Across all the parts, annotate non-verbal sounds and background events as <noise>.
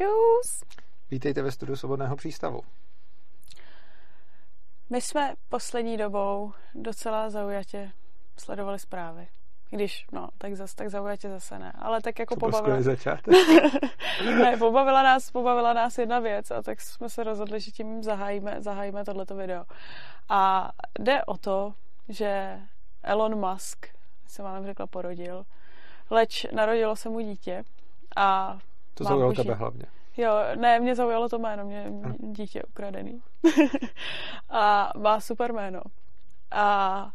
Čus! Vítejte ve studiu Svobodného přístavu. My jsme poslední dobou docela zaujatě sledovali zprávy. Když, no, tak zase tak zaujatě zase ne. Ale tak jako Co pobavila... začátek. <laughs> ne, pobavila nás, pobavila nás jedna věc a tak jsme se rozhodli, že tím zahájíme, zahájíme tohleto video. A jde o to, že Elon Musk, se vám řekla, porodil, leč narodilo se mu dítě a to zaujalo tebe hlavně. Jo, ne, mě zaujalo to jméno, mě, mě dítě ukradený. <laughs> a má super jméno. A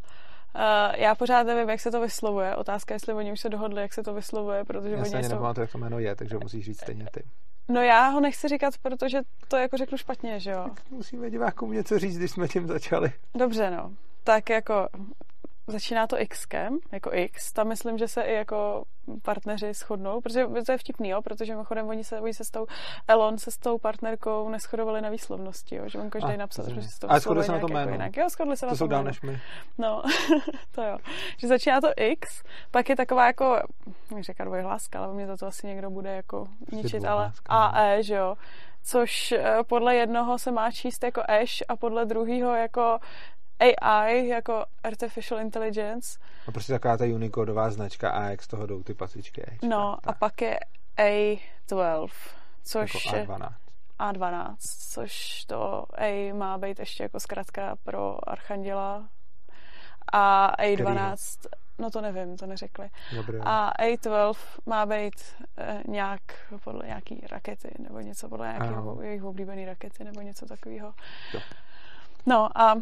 Uh, já pořád nevím, jak se to vyslovuje. Otázka, jestli oni už se dohodli, jak se to vyslovuje, protože já oni se ani jsou... nepamatuju, jak to jméno je, takže musíš říct stejně ty. No já ho nechci říkat, protože to jako řeknu špatně, že jo? Tak musíme divákům něco říct, když jsme tím začali. Dobře, no. Tak jako začíná to X, jako X, tam myslím, že se i jako partneři shodnou, protože to je vtipný, jo, protože mimochodem oni se, oni se s tou, Elon se s tou partnerkou neschodovali na výslovnosti, jo, že on každý napsal, že se to A shodli se na to jako jméno. jinak. Jo, shodli se to na to jsou dál než my. No, <laughs> to jo. Že začíná to X, pak je taková jako, jak říká dvojhláska, ale mě to, to asi někdo bude jako ničit, ale AE, že jo. Což eh, podle jednoho se má číst jako Ash a podle druhého jako AI, jako Artificial Intelligence. No prostě taková ta Unicodová značka a jak z toho jdou ty pasičky. Ečka, No tak. a pak je A12, což Jako A12. A12, což to A má být ještě jako zkrátka pro Archanděla a A12, no to nevím, to neřekli. Dobrý, A A12 má být eh, nějak podle nějaký rakety nebo něco podle nějakého jejich oblíbený rakety nebo něco takového. No a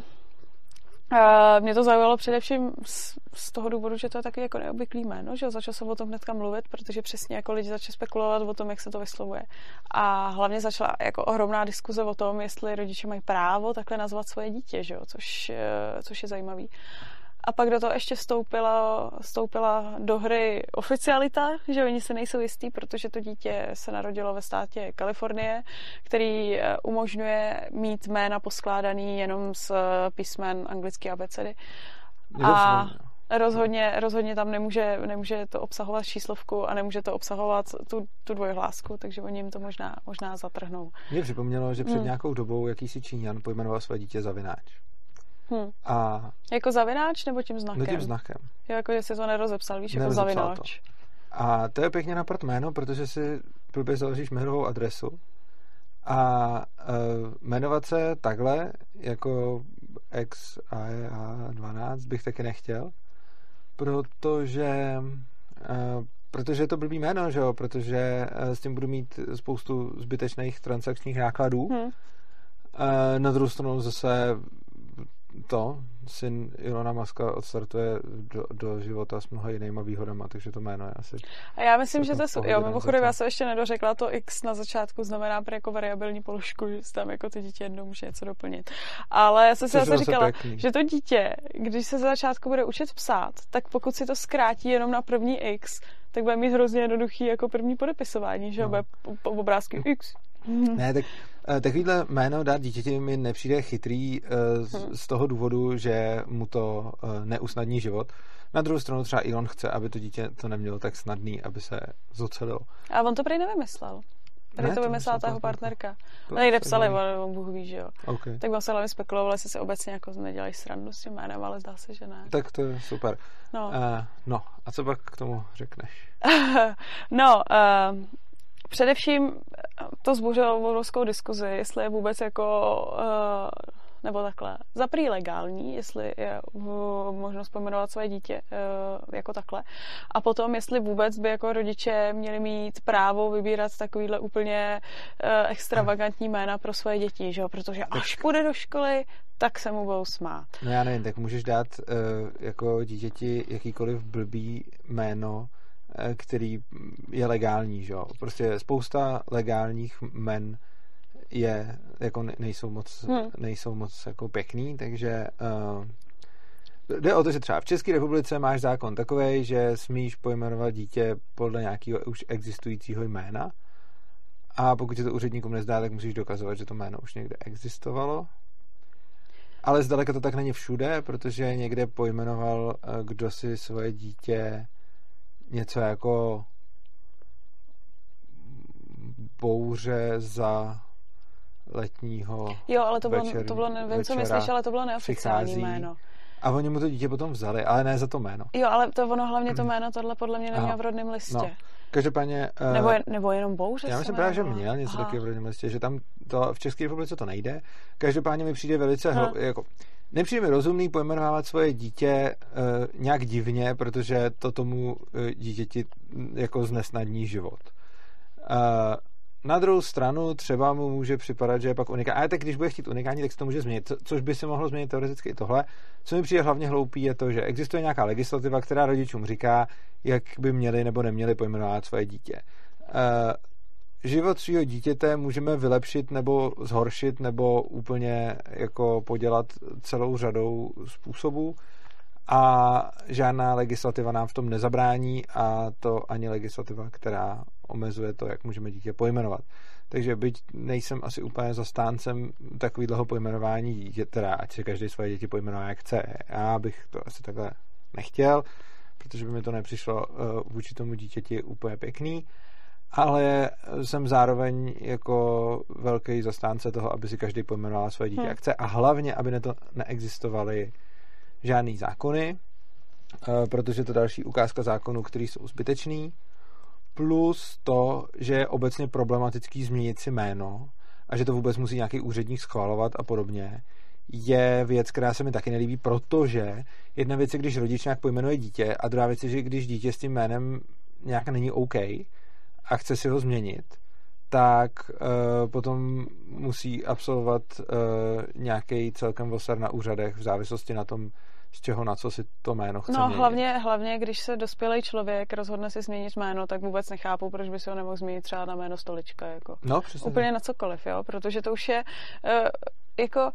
mě to zaujalo především z, z toho důvodu, že to je taky jako neobvyklý jméno, že začal jsem o tom hnedka mluvit, protože přesně jako lidi začali spekulovat o tom, jak se to vyslovuje. A hlavně začala jako ohromná diskuze o tom, jestli rodiče mají právo takhle nazvat svoje dítě, že jo, což, eh, což je zajímavý. A pak do toho ještě vstoupila, vstoupila do hry oficialita, že oni se nejsou jistý, protože to dítě se narodilo ve státě Kalifornie, který eh, umožňuje mít jména poskládaný jenom z eh, písmen anglické abecedy. A rozhodně, rozhodně tam nemůže, nemůže to obsahovat číslovku a nemůže to obsahovat tu, tu dvojhlásku, takže oni jim to možná, možná zatrhnou. Mě připomnělo, že před Hmm. nějakou dobou jakýsi Číňan pojmenoval své dítě Zavináč. Hm. A Jako zavináč nebo tím znakem? no tím znakem. Jo, jako, že si to nerozepsal, víš, jako zavináč. A to je pěkně na jméno, protože si blbě založíš mailovou adresu a uh, jmenovat se takhle jako ex A12 bych taky nechtěl, protože uh, protože je to blbý jméno, že jo? protože uh, s tím budu mít spoustu zbytečných transakčních nákladů. Hm. Uh, na druhou stranu zase to, syn Ilona Maska odstartuje do, do života s mnoha jinýma výhodama, takže to jméno je asi A já myslím, že to jsou, jo, mimochodem, já jsem ještě nedořekla, to X na začátku znamená pro jako variabilní položku, že tam jako to dítě jednou může něco doplnit. Ale já jsem si zase říkala, pěkný. že to dítě, když se za začátku bude učit psát, tak pokud si to zkrátí jenom na první X, tak bude mít hrozně jednoduchý jako první podepisování, že No. bude obrázky X. Ne, tak eh, takovýhle jméno dát dítěti mi nepřijde chytrý eh, z, Hmm. z toho důvodu, že mu to eh, neusnadní život. Na druhou stranu třeba Elon chce, aby to dítě to nemělo tak snadný, aby se zocelilo. A on to prý nevymyslel. Tady Ne, to vymyslela ta jeho partnerka. to- to psali, nevím. on, Bůh ví, že jo. OK. Tak on se hlavně spekuloval, jestli se obecně jako nedělají srandu s tím jménem, ale zdá se, že ne. Tak to je super. No. Uh, no, a co pak k tomu řekneš? <laughs> no, uh, především to zbuřilo obrovskou diskuzi, jestli je vůbec jako, uh, nebo takhle, za prý legální, jestli je možnost pojmenovat své dítě uh, jako takhle. A potom, jestli vůbec by jako rodiče měli mít právo vybírat takovýhle úplně uh, extravagantní jména pro své děti, že jo? protože až půjde do školy, tak se mu budou smát. No já nevím, tak můžeš dát jako dítěti jakýkoliv blbý jméno, eh, který je legální, že jo. Prostě spousta legálních men je, jako ne- nejsou moc, Hmm. nejsou moc jako pěkný, takže uh, jde o to, že třeba v České republice máš zákon takový, že smíš pojmenovat dítě podle nějakého už existujícího jména a pokud se to úředníkům nezdá, tak musíš dokazovat, že to jméno už někde existovalo. Ale zdaleka to tak není všude, protože někde pojmenoval eh, kdo si svoje dítě něco jako bouře za letního Jo, ale to bylo, večer, to bylo nevím, co myslíš, ale to bylo neoficiální přichází. jméno. A oni mu to dítě potom vzali, ale ne za to jméno. Jo, ale to ono hlavně to jméno, tohle podle mě nemělo Aha. v rodném listě. No. Každopádně... eh, Nebo, je, nebo jenom bouře Já myslím právě, že měl něco takového v rodném listě, že tam to v České republice to nejde. Každopádně mi přijde velice, Aha. hlo, jako, nepřijde mi rozumný pojmenovávat svoje dítě uh, nějak divně, protože to tomu uh, dítěti mm, jako znesnadní život. Uh, na druhou stranu třeba mu může připadat, že je pak unikátní. Ale tak když bude chtít unikátní, tak se to může změnit. Co, což by se mohlo změnit teoreticky i tohle. Co mi přijde hlavně hloupý, je to, že existuje nějaká legislativa, která rodičům říká, jak by měli nebo neměli pojmenovat svoje dítě. Život svého dítěte můžeme vylepšit nebo zhoršit nebo úplně jako podělat celou řadou způsobů a žádná legislativa nám v tom nezabrání a to ani legislativa, která omezuje to, jak můžeme dítě pojmenovat. Takže byť nejsem asi úplně zastáncem takového pojmenování dítě, teda ať si každý svoje děti pojmenuje jak chce. Já bych to asi takhle nechtěl, protože by mi to nepřišlo uh, vůči tomu dítěti úplně pěkný ale jsem zároveň jako velký zastánce toho, aby si každý pojmenoval své dítě Hmm. jak chce a hlavně, aby na to neexistovaly žádný zákony, eh, protože to další ukázka zákonů, který jsou zbytečný, plus to, že je obecně problematický změnit si jméno a že to vůbec musí nějaký úředník schvalovat a podobně, je věc, která se mi taky nelíbí, protože jedna věc je, když rodič nějak pojmenuje dítě a druhá věc je, že když dítě s tím jménem nějak není OK a chce si ho změnit, tak uh, potom musí absolvovat uh, nějaký celkem vosar na úřadech v závislosti na tom, z čeho na co si to jméno chce No měnit. hlavně, hlavně, když se dospělý člověk rozhodne si změnit jméno, tak vůbec nechápu, proč by si ho nemohl změnit třeba na jméno stolička. Jako. No, přesně. Úplně na cokoliv, jo, protože to už je eh, jako,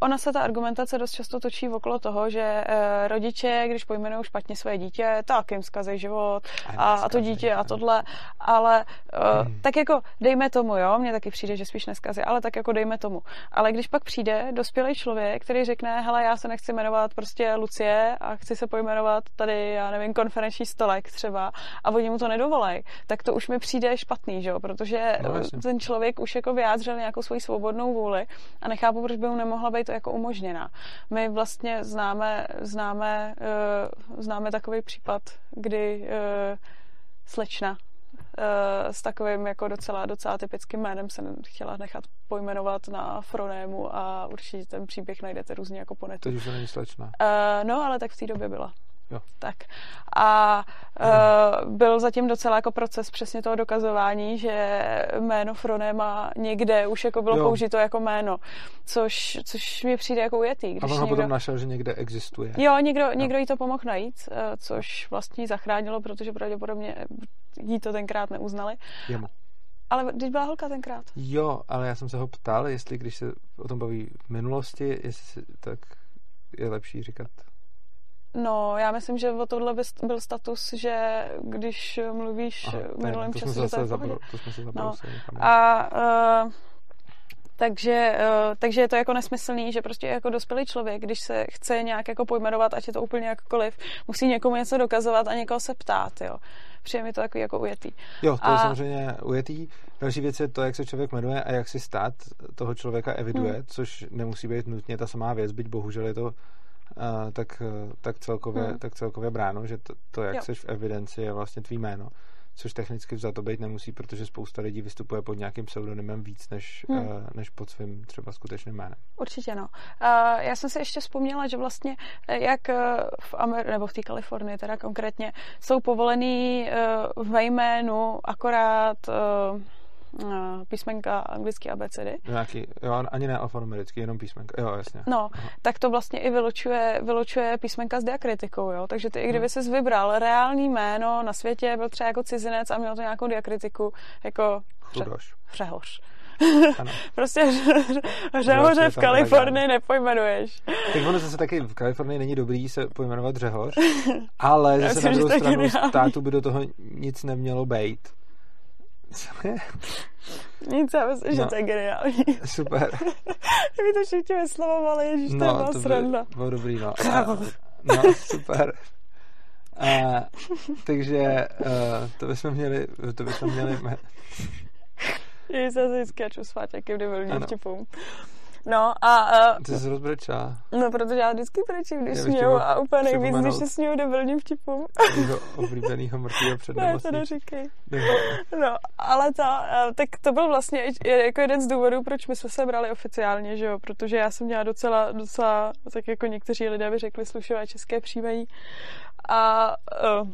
ona se ta argumentace dost často točí okolo toho, že eh, rodiče, když pojmenují špatně své dítě, tak jim zkazí život a, a to dítě a tohle, ale eh, Hmm. tak jako dejme tomu, jo, mně taky přijde, že spíš neskazí, ale tak jako dejme tomu. Ale když pak přijde dospělý člověk, který řekne, hele, já se nechci jmenovat prostě Lucie a chci se pojmenovat tady, já nevím, konferenční stolek třeba a oni mu to nedovolej, tak to už mi přijde špatný, že jo, protože No, jasně. ten člověk už jako vyjádřil nějakou svoji svobodnou vůli a nechápu, proč by mu nemohla být to jako umožněna. My vlastně známe, známe, uh, známe takový případ, kdy uh, slečna uh, s takovým jako docela, docela typickým jménem se chtěla nechat pojmenovat na Fronému a určitě ten příběh najdete různě jako po netu. Teď už to není slečna. Uh, no, ale tak v té době byla. Jo. Tak. A uh, byl zatím docela jako proces přesně toho dokazování, že jméno Fronema někde už jako bylo Jo. použito jako jméno, což, což mi přijde jako ujetý. A Když on ho někdo... potom našel, že někde existuje. Jo, někdo, někdo jí to pomohl najít, eh, což vlastně zachránilo, protože pravděpodobně jí to tenkrát neuznali. Jemu. Ale když byla holka tenkrát. Jo, ale já jsem se ho ptal, jestli když se o tom baví v minulosti, jestli, tak je lepší říkat. No, já myslím, že o tohle byl status, že když mluvíš Aha, v je minulém jedno, to čase, jsme to je zase v pohodě. zabro- to jsme se No. A uh, takže, uh, takže je to jako nesmyslný, že prostě jako dospělý člověk, když se chce nějak jako pojmenovat, ať je to úplně jakkoliv, musí někomu něco dokazovat a někoho se ptát, jo. Přijde mi to takový jako ujetý. Jo, to je A- samozřejmě ujetý. Další věc je to, jak se člověk jmenuje a jak si stát toho člověka eviduje, Hmm. což nemusí být nutně ta samá věc, byť bohužel je to uh, tak, uh, tak, celkově, Hmm. tak celkově bráno, že to, to jak Jo. jsi v evidenci, je vlastně tvý jméno. Což technicky vzato být nemusí, protože spousta lidí vystupuje pod nějakým pseudonymem víc než, Hmm. uh, než pod svým třeba skutečným jménem. Určitě no. Uh, já jsem si ještě vzpomněla, že vlastně eh, jak eh, v Amer- nebo v té Kalifornii teda konkrétně jsou povolený uh, ve jménu akorát uh, písmenka anglické abecedy. Nějaký, jo, ani ne alfanumerický, jenom písmenka. Jo, jasně. No, Aha. tak to vlastně i vylučuje, vylučuje písmenka s diakritikou, jo. Takže ty, i kdyby Hmm. jsi vybral reální jméno na světě, byl třeba jako cizinec a měl to nějakou diakritiku, jako Chudoš. hřehoř. Ano. <laughs> prostě <laughs> je v Kalifornii nepojmenuješ. Tak ono zase taky v Kalifornii není dobrý se pojmenovat Řehoř, <laughs> ale zase na že druhou stranu státu by do toho nic nemělo být. Je? <laughs> Nic, já myslím, že No. to je geniální. <laughs> Super. <laughs> Kdyby to všichni vyslovovali, ježiš, to je No, byla to by sranda. bylo dobrý, no. A, no, super. A, takže uh, to bychom měli, to bychom měli, Já se vždycky aču s Fáťakem debilním vtipům. No a... a Ty jsi rozbrečela. No, protože já vždycky brečím, když směju a úplně nejvíc, když se směju debilním vtipům. Jeho oblíbenýho mrtvýho před Ne, to neříkej. No, ale to, tak to byl vlastně jako jeden z důvodů, proč my jsme se brali oficiálně, že jo, protože já jsem měla docela, docela, tak jako někteří lidé by řekli, slušové české příjmení a uh,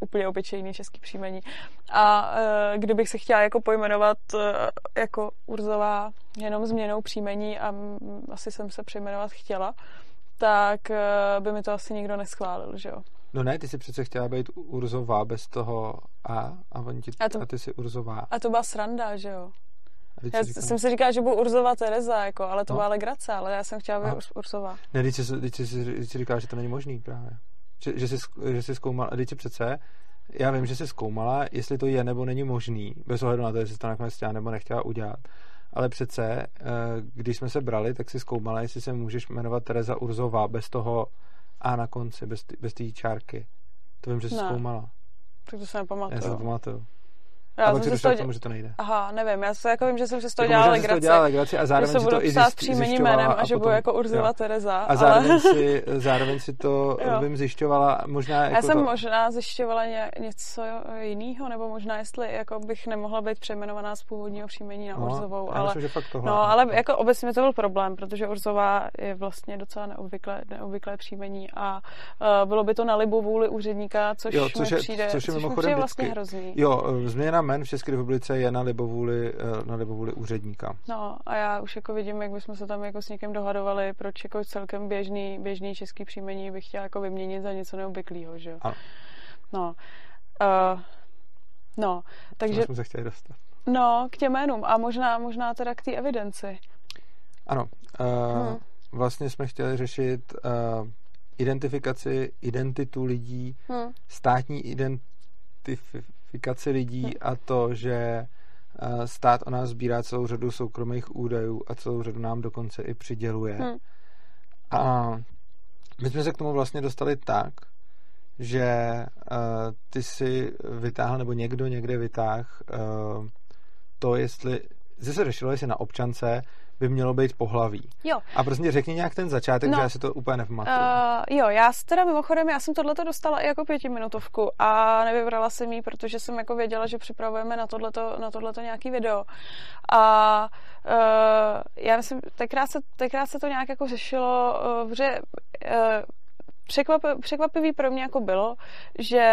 úplně obyčejný český příjmení. A uh, kdybych se chtěla jako pojmenovat uh, jako Urzová jenom změnou příjmení a m, asi jsem se přejmenovat chtěla, tak uh, by mi to asi nikdo neschválil, že jo. No ne, ty jsi přece chtěla být Urzová bez toho A a, oni ti, a, to, a ty jsi Urzová. A to byla sranda, že jo. Já říkám? jsem si říkala, že budu Urzová Tereza, jako, ale to no. byla legrace, ale já jsem chtěla být Urzová. Ne, když jsi, jsi, jsi říkala, že to není možný právě že, že, jsi, že jsi zkoumala, teď přece, já vím, že jsi zkoumala, jestli to je nebo není možný, bez ohledu na to, jestli to nakonec chtěla nebo nechtěla udělat. Ale přece, eh, když jsme se brali, tak si zkoumala, jestli se můžeš jmenovat Tereza Urzová bez toho A na konci, bez, bez té čárky. To vím, že jsi ne. zkoumala. Tak to se nepamatuju. Já se to pamatuju. Já a pak jsem se to... k tomu, že to nejde. Aha, nevím, já se jako vím, že jsem si z toho jako dělala legraci. dělala legraci a zároveň že si to i zjist, příjmení jménem a že budu jako Urzula Tereza. A zároveň, ale... si, zároveň si to <laughs> vím zjišťovala možná jako Já jsem to... možná zjišťovala ně, něco jiného, nebo možná jestli jako bych nemohla být přejmenovaná z původního příjmení na no, Urzovou. Ale, myslím, že fakt tohle. No, ale jako obecně to byl problém, protože Urzová je vlastně docela neobvyklé, neobvyklé příjmení a uh, bylo by to na libovůli úředníka, což, jo, což mi je, přijde, což je což mimochodem vlastně hrozný. Jo, změna men v České republice je na libovůli, eh, na libovůli úředníka. No a já už jako vidím, jak bychom se tam jako s někým dohadovali, proč jako celkem běžný, běžný český příjmení bych chtěla jako vyměnit za něco neobvyklého, že jo? Ano. No. Uh, no, takže... jsme se chtěli dostat. No, k těm jménům a možná, možná teda k té evidenci. Ano. Uh, hmm. Vlastně jsme chtěli řešit uh, identifikaci, identitu lidí, hmm. státní identifikaci identifikaci lidí a to, že eh, stát o nás sbírá celou řadu soukromých údajů a celou řadu nám dokonce i přiděluje. Hmm. A my jsme se k tomu vlastně dostali tak, že uh, ty si vytáhl, nebo někdo někde vytáhl uh, to, jestli, se řešilo, jestli na občance by mělo být pohlaví. Jo. A prostě řekni nějak ten začátek, no, že já si to úplně nepamatuju. Uh, jo, já teda mimochodem, já jsem tohleto dostala i jako pětiminutovku a nevybrala jsem ji, protože jsem jako věděla, že připravujeme na tohleto, na tohleto nějaký video. A uh, já myslím, tenkrát se, tenkrát se to nějak jako řešilo, uh, že uh, překvap, překvapivý pro mě jako bylo, že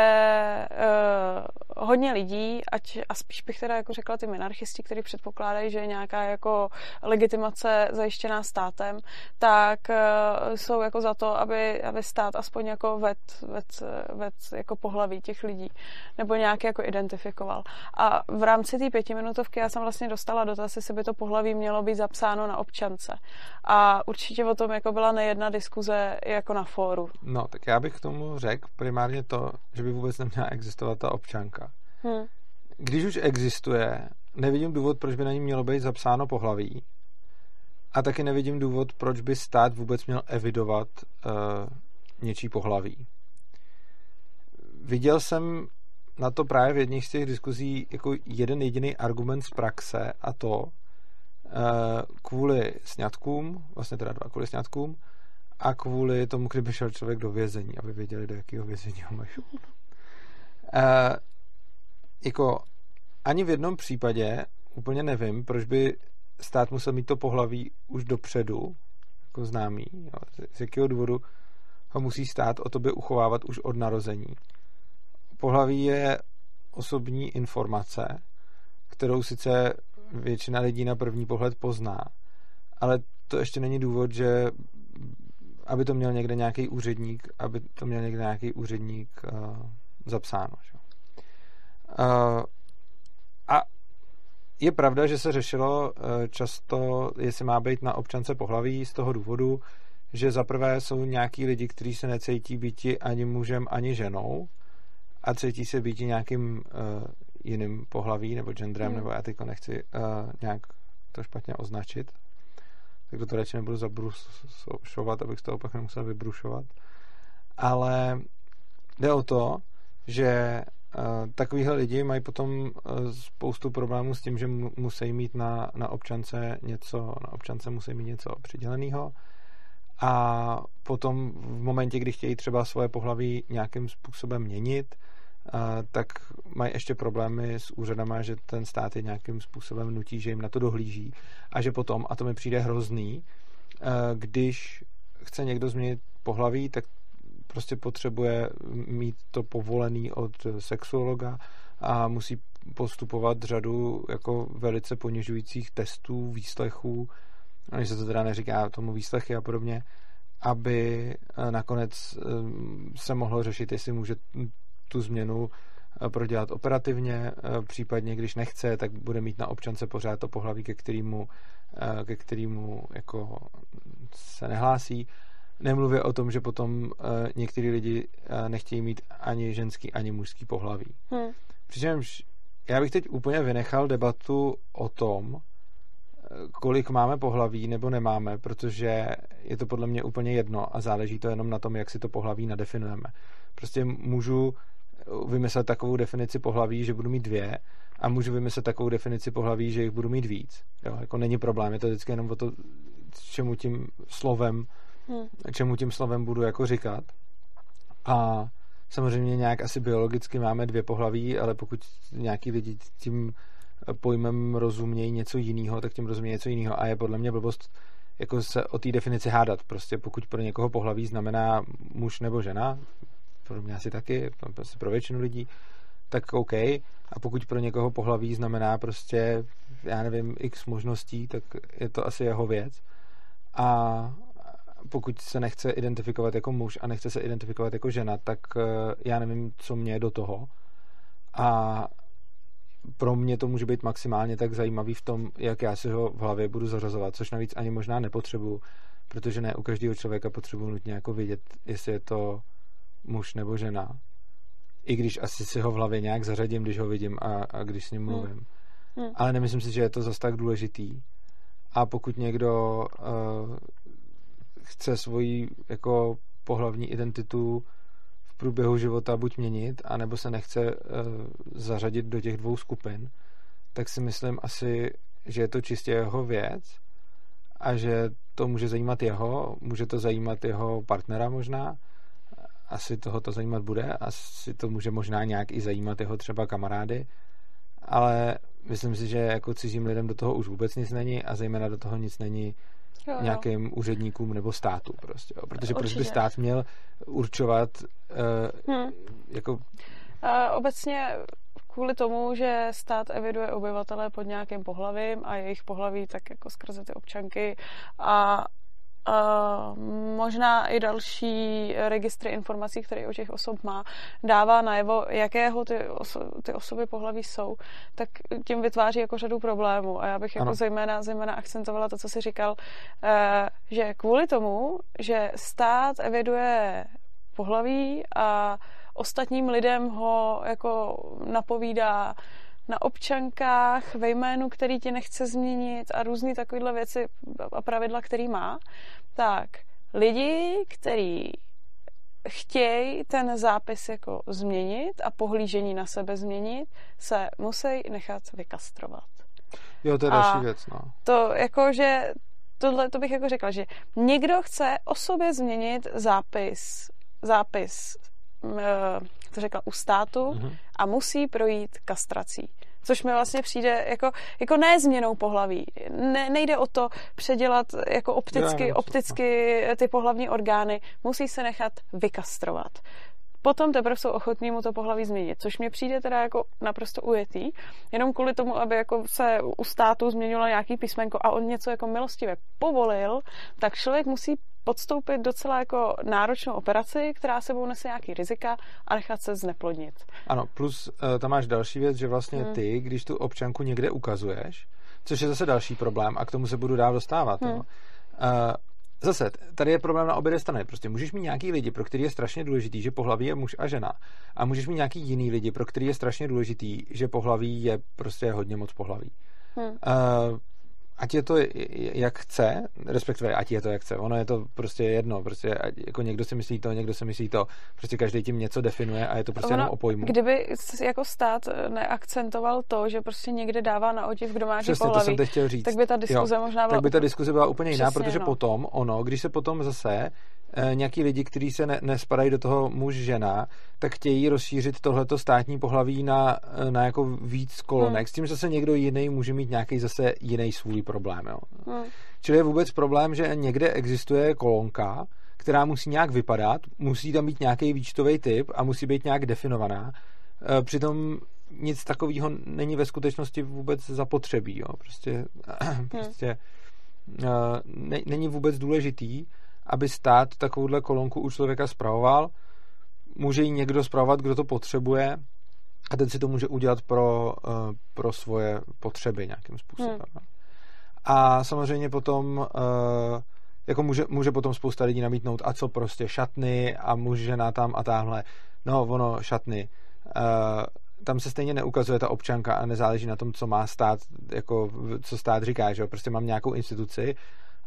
uh, hodně lidí, ať a spíš bych teda jako řekla ty minarchisti, kteří předpokládají, že je nějaká jako legitimace zajištěná státem, tak uh, jsou jako za to, aby, aby stát aspoň jako ved, ved, ved jako pohlaví těch lidí, nebo nějak jako identifikoval. A v rámci té pětiminutovky já jsem vlastně dostala dotaz, jestli by to pohlaví mělo být zapsáno na občance. A určitě o tom jako byla nejedna diskuze jako na fóru. No, tak já bych k tomu řekl primárně to, že by vůbec neměla existovat ta občanka. Hmm. Když už existuje, nevidím důvod, proč by na ní mělo být zapsáno pohlaví. A taky nevidím důvod, proč by stát vůbec měl evidovat uh, něčí pohlaví. Viděl jsem na to právě v jedných z těch diskuzí jako jeden jediný argument z praxe a to uh, kvůli sňatkům, vlastně teda dva kvůli sňatkům, a kvůli tomu, kdyby šel člověk do vězení, aby věděli, do jakého vězení ho mají. E, jako ani v jednom případě úplně nevím, proč by stát musel mít to pohlaví už dopředu, jako známý. Jo. Z jakého důvodu ho musí stát o tobě uchovávat už od narození. Pohlaví je osobní informace, kterou sice většina lidí na první pohled pozná, ale to ještě není důvod, že aby to měl někde nějaký úředník, aby to měl někde nějaký úředník uh, zapsáno. Že? Uh, a je pravda, že se řešilo uh, často, jestli má být na občance pohlaví z toho důvodu, že zaprvé jsou nějaký lidi, kteří se necítí býti ani mužem, ani ženou a cítí se býti nějakým uh, jiným pohlaví nebo genderem, hmm. nebo já teďko nechci uh, nějak to špatně označit, tak to radši nebudu zabrušovat, abych z toho pak nemusel vybrušovat. Ale jde o to, že takovýhle lidi mají potom spoustu problémů s tím, že musí mít na, na občance něco, na občance musí mít něco přiděleného a potom v momentě, kdy chtějí třeba svoje pohlaví nějakým způsobem měnit, tak mají ještě problémy s úřadama, že ten stát je nějakým způsobem nutí, že jim na to dohlíží. A že potom, a to mi přijde hrozný, když chce někdo změnit pohlaví, tak prostě potřebuje mít to povolený od sexuologa a musí postupovat řadu jako velice ponižujících testů, výslechů, když se to teda neříká tomu výslechy a podobně, aby eh, nakonec eh, se mohlo řešit, jestli může tu změnu eh, prodělat operativně, případně když nechce, tak bude mít na občance pořád to pohlaví, ke kterému, ke kterému jako se nehlásí. Nemluvě o tom, že potom některý lidi nechtějí mít ani ženský, ani mužský pohlaví. Hmm. Přičemž já bych teď úplně vynechal debatu o tom, kolik máme pohlaví nebo nemáme, protože je to podle mě úplně jedno a záleží to jenom na tom, jak si to pohlaví nadefinujeme. Prostě můžu vymyslet takovou definici pohlaví, že budu mít dvě a můžu vymyslet takovou definici pohlaví, že jich budu mít víc. Jo, jako není problém, je to vždycky jenom o to, čemu tím slovem, hmm. čemu tím slovem budu jako říkat. A samozřejmě nějak asi biologicky máme dvě pohlaví, ale pokud nějaký lidi tím pojmem rozumějí něco jiného, tak tím rozumějí něco jiného a je podle mě blbost jako se o té definici hádat. Prostě pokud pro někoho pohlaví znamená muž nebo žena, pro mě asi taky, prostě pro většinu lidí, tak OK. A pokud pro někoho pohlaví znamená prostě, já nevím, x možností, tak je to asi jeho věc. A pokud se nechce identifikovat jako muž a nechce se identifikovat jako žena, tak eh, já nevím, co mě je do toho. A pro mě to může být maximálně tak zajímavý v tom, jak já si ho v hlavě budu zařazovat, což navíc ani možná nepotřebuju, protože ne u každého člověka potřebuji nutně jako vědět, jestli je to muž nebo žena. I když asi si ho v hlavě nějak zařadím, když ho vidím a, a když s ním hmm. mluvím. Hmm. Hmm. Ale nemyslím si, že je to zas tak důležitý. A pokud někdo uh, chce svoji jako pohlavní identitu průběhu života buď měnit, anebo se nechce uh, zařadit do těch dvou skupin, tak si myslím asi, že je to čistě jeho věc a že to může zajímat jeho, může to zajímat jeho partnera možná, asi toho to zajímat bude, asi to může možná nějak i zajímat jeho třeba kamarády, ale myslím si, že jako cizím lidem do toho už vůbec nic není a zejména do toho nic není jo, jo. nějakým úředníkům nebo státu prostě. Jo. Protože Určitě. proč by stát měl určovat uh, hmm. jako... Uh, obecně kvůli tomu, že stát eviduje obyvatele pod nějakým pohlavím a jejich pohlaví tak jako skrze ty občanky a Uh, možná i další registry informací, které o těch osob má, dává najevo, jakého ty, oso- ty osoby pohlaví jsou, tak tím vytváří jako řadu problémů. A já bych jako zejména, zejména akcentovala to, co jsi říkal, uh, že kvůli tomu, že stát eviduje pohlaví a ostatním lidem ho jako napovídá na občankách, ve jménu, který ti nechce změnit a různé takovéhle věci a pravidla, který má, tak lidi, kteří chtějí ten zápis jako změnit a pohlížení na sebe změnit, se musí nechat vykastrovat. Jo, to je další věc, no. To jako, že tohle to bych jako řekla, že někdo chce o sobě změnit zápis, zápis to řekla, u státu mm-hmm. a musí projít kastrací. Což mi vlastně přijde jako, jako ne změnou pohlaví. Ne, nejde o to předělat jako opticky, Já, opticky ty pohlavní orgány. Musí se nechat vykastrovat. Potom teprve jsou ochotní mu to pohlaví změnit, což mě přijde teda jako naprosto ujetý, jenom kvůli tomu, aby jako se u státu změnilo nějaký písmenko a on něco jako milostivě povolil, tak člověk musí podstoupit docela jako náročnou operaci, která sebou nese nějaký rizika a nechat se zneplodnit. Ano, plus uh, tam máš další věc, že vlastně hmm. ty, když tu občanku někde ukazuješ, což je zase další problém a k tomu se budu dál dostávat. Hmm. No. Zase, tady je problém na obě dvě strany. Prostě můžeš mít nějaký lidi, pro který je strašně důležitý, že pohlaví je muž a žena. A můžeš mít nějaký jiný lidi, pro který je strašně důležitý, že pohlaví je prostě hodně moc pohlaví. Hmm. Uh, ať je to jak chce, respektive ať je to jak chce, ono je to prostě jedno, prostě jako někdo si myslí to, někdo si myslí to, prostě každý tím něco definuje a je to prostě ono, jenom o pojmu. Kdyby jako stát neakcentoval to, že prostě někde dává na otiv, kdo má Přesně, pohlaví, to jsem teď chtěl říct. tak by ta diskuze jo, možná byla... Tak by ta diskuze byla úplně jiná, Přesně, protože no. potom ono, když se potom zase nějaký lidi, kteří se ne, nespadají do toho muž žena, tak chtějí rozšířit tohleto státní pohlaví na, eh, na jako víc kolonek, hmm. s tím, že zase někdo jiný může mít nějaký zase jiný svůj problém. Jo. Hmm. Čili je vůbec problém, že někde existuje kolonka, která musí nějak vypadat, musí tam být nějaký výčtový typ a musí být nějak definovaná. E, přitom nic takového není ve skutečnosti vůbec zapotřebí. Jo. Prostě, <clears throat> hmm. prostě ne, není vůbec důležitý, aby stát takovouhle kolonku u člověka spravoval. Může ji někdo spravovat, kdo to potřebuje a ten si to může udělat pro, e, pro svoje potřeby nějakým způsobem. Hmm. A samozřejmě potom uh, jako může, může potom spousta lidí namítnout, a co prostě šatny a muž, žena tam a tamhle. No, ono, šatny. Uh, tam se stejně neukazuje ta občanka a nezáleží na tom, co má stát, jako, co stát říká, že jo? Prostě mám nějakou instituci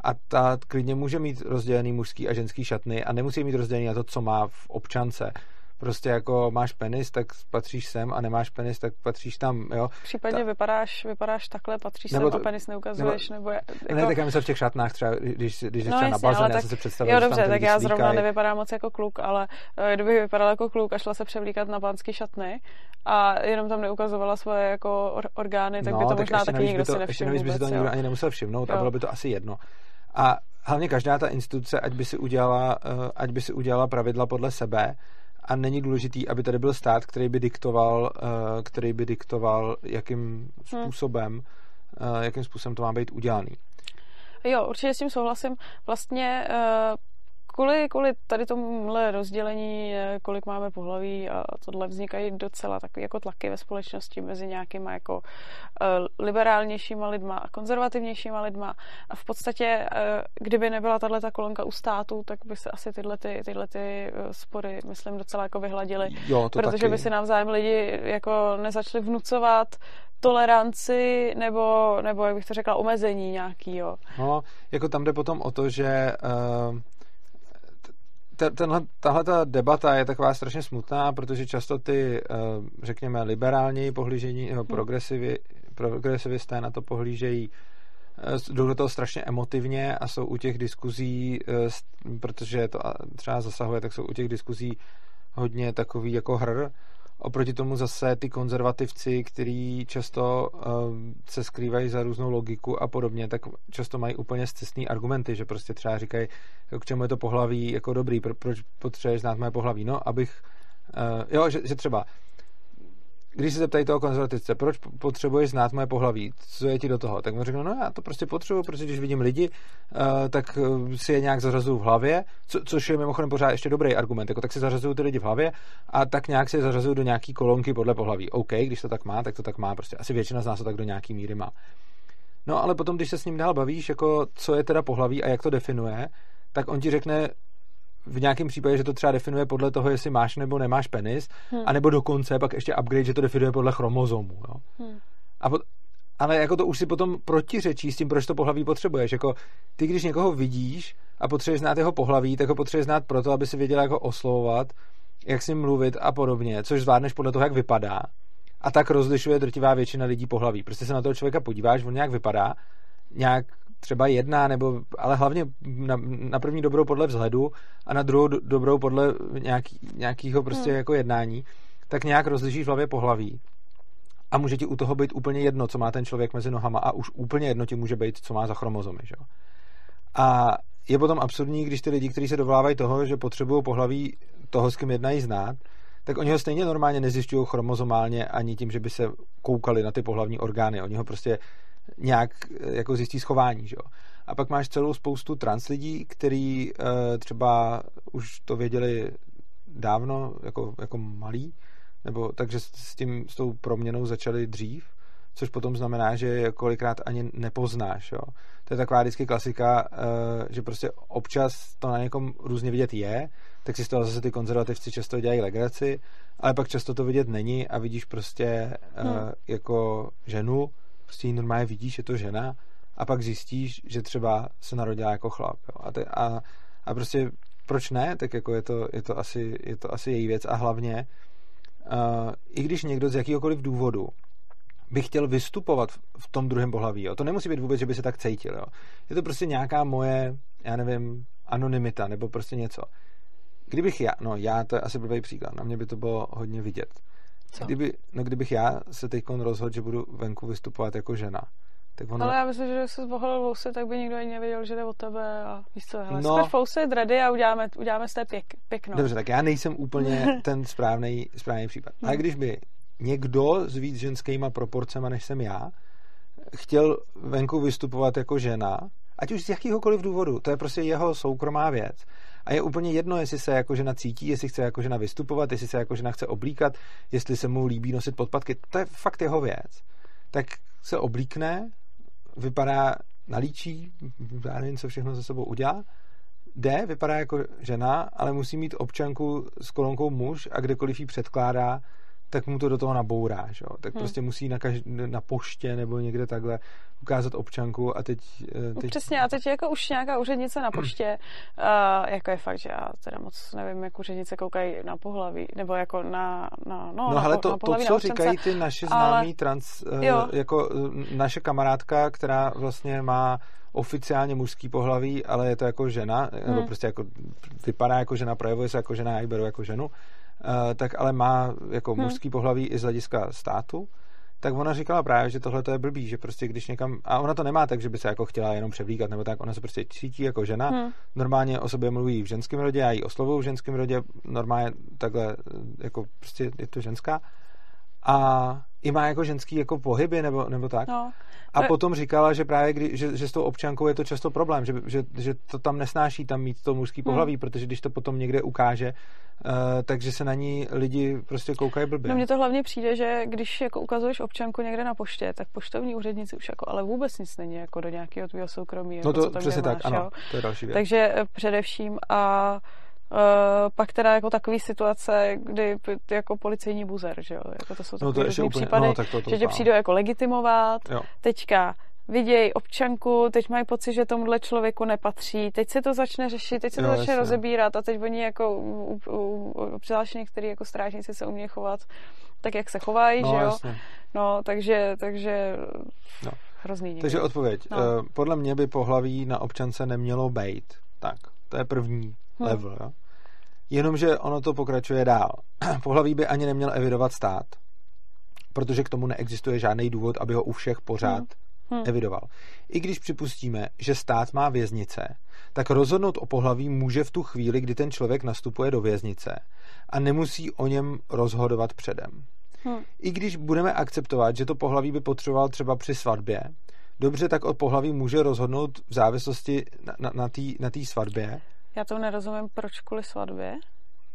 a ta klidně může mít rozdělený mužský a ženský šatny a nemusí mít rozdělený na to, co má v občance prostě jako máš penis, tak patříš sem a nemáš penis, tak patříš tam, jo. Případně Ta... vypadáš, vypadáš takhle, patříš nebo sem to, a penis neukazuješ, nebo... nebo jako... Ne, tak já myslím v těch šatnách třeba, když, když no, třeba na bazén, já jsem si představil, Jo, dobře, tak já zrovna nevypadám moc jako kluk, ale uh, kdybych vypadala jako kluk a šla se převlíkat na pánský šatny a jenom tam neukazovala svoje jako or- orgány, tak no, by to možná taky nikdo si nevšiml Ještě navíc by si to nikdo ani nemusel všimnout a bylo by to asi jedno. A hlavně každá ta instituce, ať by si udělala, uh, ať by si udělala pravidla podle sebe, a není důležitý, aby tady byl stát, který by diktoval, uh, který by diktoval, jakým hmm. způsobem, uh, jakým způsobem to má být udělaný. Jo, určitě s tím souhlasím. Vlastně kvůli, kvůli tady tomuhle rozdělení, eh, kolik máme pohlaví a tohle vznikají docela takové jako tlaky ve společnosti mezi nějakýma jako uh, liberálnějšíma lidma a konzervativnějšíma lidma. A v podstatě, uh, kdyby nebyla tahle ta kolonka u státu, tak by se asi tyhle, ty, tyhle ty spory, myslím, docela jako vyhladily. Jo, protože taky. by si navzájem lidi jako nezačali vnucovat toleranci nebo, nebo jak bych to řekla, omezení nějaký, jo. No, jako tam jde potom o to, že uh tenhle, tahle ta debata je taková strašně smutná, protože často ty, eh, řekněme, liberální pohlížení, nebo hmm. progresivisté na to pohlížejí eh, jdou do toho strašně emotivně a jsou u těch diskuzí, eh, protože to třeba zasahuje, tak jsou u těch diskuzí hodně takový jako hr Oproti tomu zase ty konzervativci, kteří často uh, se skrývají za různou logiku a podobně, tak často mají úplně zcestný argumenty, že prostě třeba říkají, k čemu je to pohlaví jako dobrý, pro, proč potřebuješ znát moje pohlaví. No, abych, uh, jo, že, že třeba když se zeptají toho konzervativce, proč potřebuješ znát moje pohlaví, co je ti do toho, tak mu řeknu, no já to prostě potřebuji, protože když vidím lidi, uh, tak eh, si je nějak zařazuju v hlavě, co, což je mimochodem pořád ještě dobrý argument, jako tak si zařazuju ty lidi v hlavě a tak nějak si je zařazuju do nějaký kolonky podle pohlaví. OK, když to tak má, tak to tak má, prostě asi většina z nás to tak do nějaký míry má. No ale potom, když se s ním dál bavíš, jako co je teda pohlaví a jak to definuje, tak on ti řekne, v nějakém případě, že to třeba definuje podle toho, jestli máš nebo nemáš penis, hmm. anebo dokonce pak ještě upgrade, že to definuje podle chromozomu. Jo? Hmm. A pot, ale jako to už si potom protiřečí s tím, proč to pohlaví potřebuješ. Jako ty, když někoho vidíš a potřebuješ znát jeho pohlaví, tak ho potřebuješ znát proto, aby si věděl, jak ho oslovovat, jak s ním mluvit a podobně, což zvládneš podle toho, jak vypadá. A tak rozlišuje drtivá většina lidí pohlaví. Prostě se na toho člověka podíváš, on nějak vypadá, nějak třeba jedna, nebo, ale hlavně na, na první dobrou podle vzhledu a na druhou do, dobrou podle nějaký, nějakého prostě hmm. jako jednání, tak nějak rozlišíš v hlavě pohlaví. A může ti u toho být úplně jedno, co má ten člověk mezi nohama a už úplně jedno ti může být, co má za chromozomy. Že? A je potom absurdní, když ty lidi, kteří se dovolávají toho, že potřebují pohlaví toho, s kým jednají znát, tak oni ho stejně normálně nezjišťují chromozomálně ani tím, že by se koukali na ty pohlavní orgány. Oni ho prostě nějak eh, jako zjistí schování, že jo. A pak máš celou spoustu trans lidí, který uh, třeba už to věděli dávno, jako, jako malí, nebo takže s tím, s tou proměnou začali dřív, což potom znamená, že je kolikrát ani nepoznáš, jo. To je taková vždycky klasika, uh, že prostě občas to na někom různě vidět je, tak si z toho zase ty konzervativci často dělají legraci, ale pak často to vidět není a vidíš prostě uh, hmm. jako ženu, prostě ji normálně vidíš, je to žena a pak zjistíš, že třeba se narodila jako chlap. Jo. A, te, a, a prostě proč ne, tak jako je to, je to, asi, je to asi její věc a hlavně uh, i když někdo z jakýhokoliv důvodu by chtěl vystupovat v tom druhém pohlaví. Jo. To nemusí být vůbec, že by se tak cítil. Jo. Je to prostě nějaká moje, já nevím, anonymita nebo prostě něco. Kdybych já, no já, to je asi blbý příklad, na mě by to bylo hodně vidět. Co? Kdyby, no kdybych já se teď rozhodl, že budu venku vystupovat jako žena, tak ono... Ale já myslím, že se zvoholil vousy, tak by nikdo ani nevěděl, že jde o tebe a víš co, hele, No. no. fousy, dready a uděláme, uděláme z té pěk, pěkno. Dobře, tak já nejsem úplně <laughs> ten správný, správný případ. Hmm. když by někdo s víc ženskýma proporcema, než jsem já, chtěl venku vystupovat jako žena, ať už z jakýhokoliv důvodu, to je prostě jeho soukromá věc. A je úplně jedno, jestli se jako žena cítí, jestli chce jako žena vystupovat, jestli se jako žena chce oblíkat, jestli se mu líbí nosit podpatky. To je fakt jeho věc. Tak se oblíkne, vypadá, nalíčí, já nevím, co všechno ze sebou udělá, jde, vypadá jako žena, ale musí mít občanku s kolonkou muž a kdekoliv ji předkládá, tak mu to do toho nabourá, že jo? Tak Hmm. prostě musí na, každ- na poště nebo někde takhle ukázat občanku a teď... eh, No teď Přesně, a teď je jako už nějaká úřednice na poště, uh, jako je fakt, že já teda moc nevím, jak úřednice koukají na pohlaví, nebo jako na, na no, No na, ale to, na to pohlaví, na co občance. říkají ty naše ale- známý trans, Jo. jako eh, naše kamarádka, která vlastně má oficiálně mužský pohlaví, ale je to jako žena, nebo Hmm. prostě jako vypadá jako žena, projevuje se jako žena, já ji beru jako ženu, tak ale má jako Hmm. mužský pohlaví i z hlediska státu, tak ona říkala právě, že tohle to je blbý, že prostě když někam, a ona to nemá tak, že by se jako chtěla jenom převlíkat, nebo tak, ona se prostě cítí jako žena, Hmm. normálně o sobě mluví v ženském rodě, já ji oslovuju v ženském rodě, normálně takhle, jako prostě je to ženská. A i má jako ženský jako pohyby nebo, nebo tak. No, A to- potom říkala, že právě kdy, že, že s tou občankou je to často problém, že, že, že to tam nesnáší tam mít to mužský Hmm. pohlaví, protože když to potom někde ukáže, uh, takže se na ní lidi prostě koukají blbě. No mně to hlavně přijde, že když jako ukazuješ občanku někde na poště, tak poštovní úředníci už jako ale vůbec nic není jako do nějakého tvého soukromí. Jako no to co tam přesně tak, máš, ano, jo. to je další věc. Takže eh, především a Uh, pak teda jako takový situace, kdy jako policejní buzer, že jo, jako to jsou no to ještě úplně, případy, no tak to, to že tě přijdou jako legitimovat, Jo. teďka vidějí občanku, teď mají pocit, že tomuhle člověku nepatří, teď se to začne řešit, teď se to Jo, začne jasně. rozebírat a teď oni jako u- u- u- přihlášení některý jako strážníci se umějí chovat tak, jak se chovají, No, že jo. jasně. No, takže, takže No. hrozný někdy. Takže odpověď. No. No. Podle mě by pohlaví na občance nemělo být. Tak, to je první Hmm. level. Jo? Jenomže ono to pokračuje dál. <clears throat> Pohlaví by ani neměl evidovat stát, protože k tomu neexistuje žádný důvod, aby ho u všech pořád Hmm. Hmm. evidoval. I když připustíme, že stát má věznice, tak rozhodnout o pohlaví může v tu chvíli, kdy ten člověk nastupuje do věznice a nemusí o něm rozhodovat předem. Hm. I když budeme akceptovat, že to pohlaví by potřeboval třeba při svatbě, dobře, tak o pohlaví může rozhodnout v závislosti na, na, na té na tý svatbě. Já to nerozumím, proč kvůli svatbě.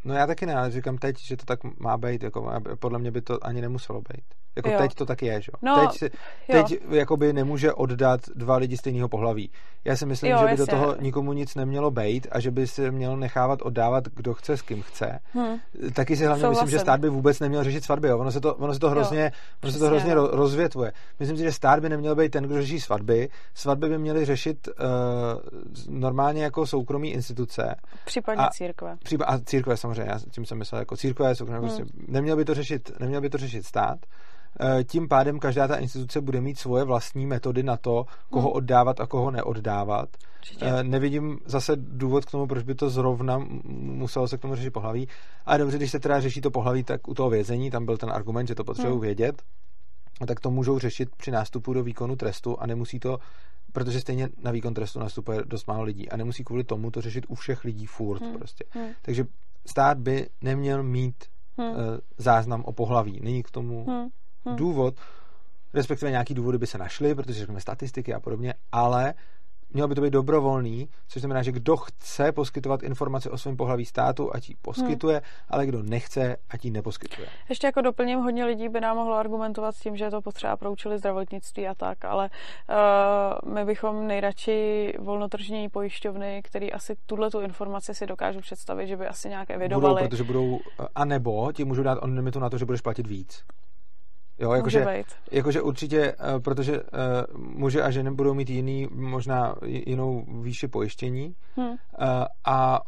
No já taky ne, ale říkám teď, že to tak má být, jako, podle mě by to ani nemuselo být. Jako Jo. teď to tak je, že jo? No, teď, si, jo. teď jakoby nemůže oddat dva lidi stejného pohlaví. Já si myslím, Jo, že by jasně. do toho nikomu nic nemělo být a že by se měl nechávat oddávat, kdo chce, s kým chce. Hm. Taky si hlavně myslím, že stát by vůbec neměl řešit svatby. Jo. Ono se to, ono se to hrozně, ono se to hrozně no. ro- rozvětvuje. Myslím si, že stát by neměl být ten, kdo řeší svatby. Svatby by měly řešit uh, normálně jako soukromí instituce. Případně A- církve. Příba, a církve samozřejmě, já tím jsem myslel jako církve, soukromé, Hmm. prostě, neměl by to řešit, neměl by to řešit stát. Eh, Tím pádem každá ta instituce bude mít svoje vlastní metody na to, koho Hmm. oddávat a koho neoddávat. Určitě. Eh, Nevidím zase důvod k tomu, proč by to zrovna muselo se k tomu řešit pohlaví. Ale dobře, když se teda řeší to pohlaví, tak u toho vězení, tam byl ten argument, že to potřebují Hmm. vědět, no tak to můžou řešit při nástupu do výkonu trestu a nemusí to, protože stejně na výkon trestu nastupuje dost málo lidí a nemusí kvůli tomu to řešit u všech lidí furt Hmm. prostě. Hm. Takže stát by neměl mít Hm. uh, záznam o pohlaví. Není k tomu Hm. Hm. důvod, respektive nějaký důvody by se našly, protože řekneme statistiky a podobně, ale mělo by to být dobrovolný, což znamená, že kdo chce poskytovat informace o svém pohlaví státu, ať ji poskytuje, ale kdo nechce, ať ji neposkytuje. Ještě jako doplním, hodně lidí by nám mohlo argumentovat s tím, že je to potřeba pro účely zdravotnictví a tak, ale uh, my bychom nejradši volnotržní pojišťovny, který asi tuhle tu informaci si dokážu představit, že by asi nějak Budou, evidovali. protože budou, a nebo ti můžou dát on limitu na to, že budeš platit víc. Jo, jakože, jakože určitě, uh, protože uh, muže a ženy budou mít jiný, možná jinou výši pojištění hmm. uh, a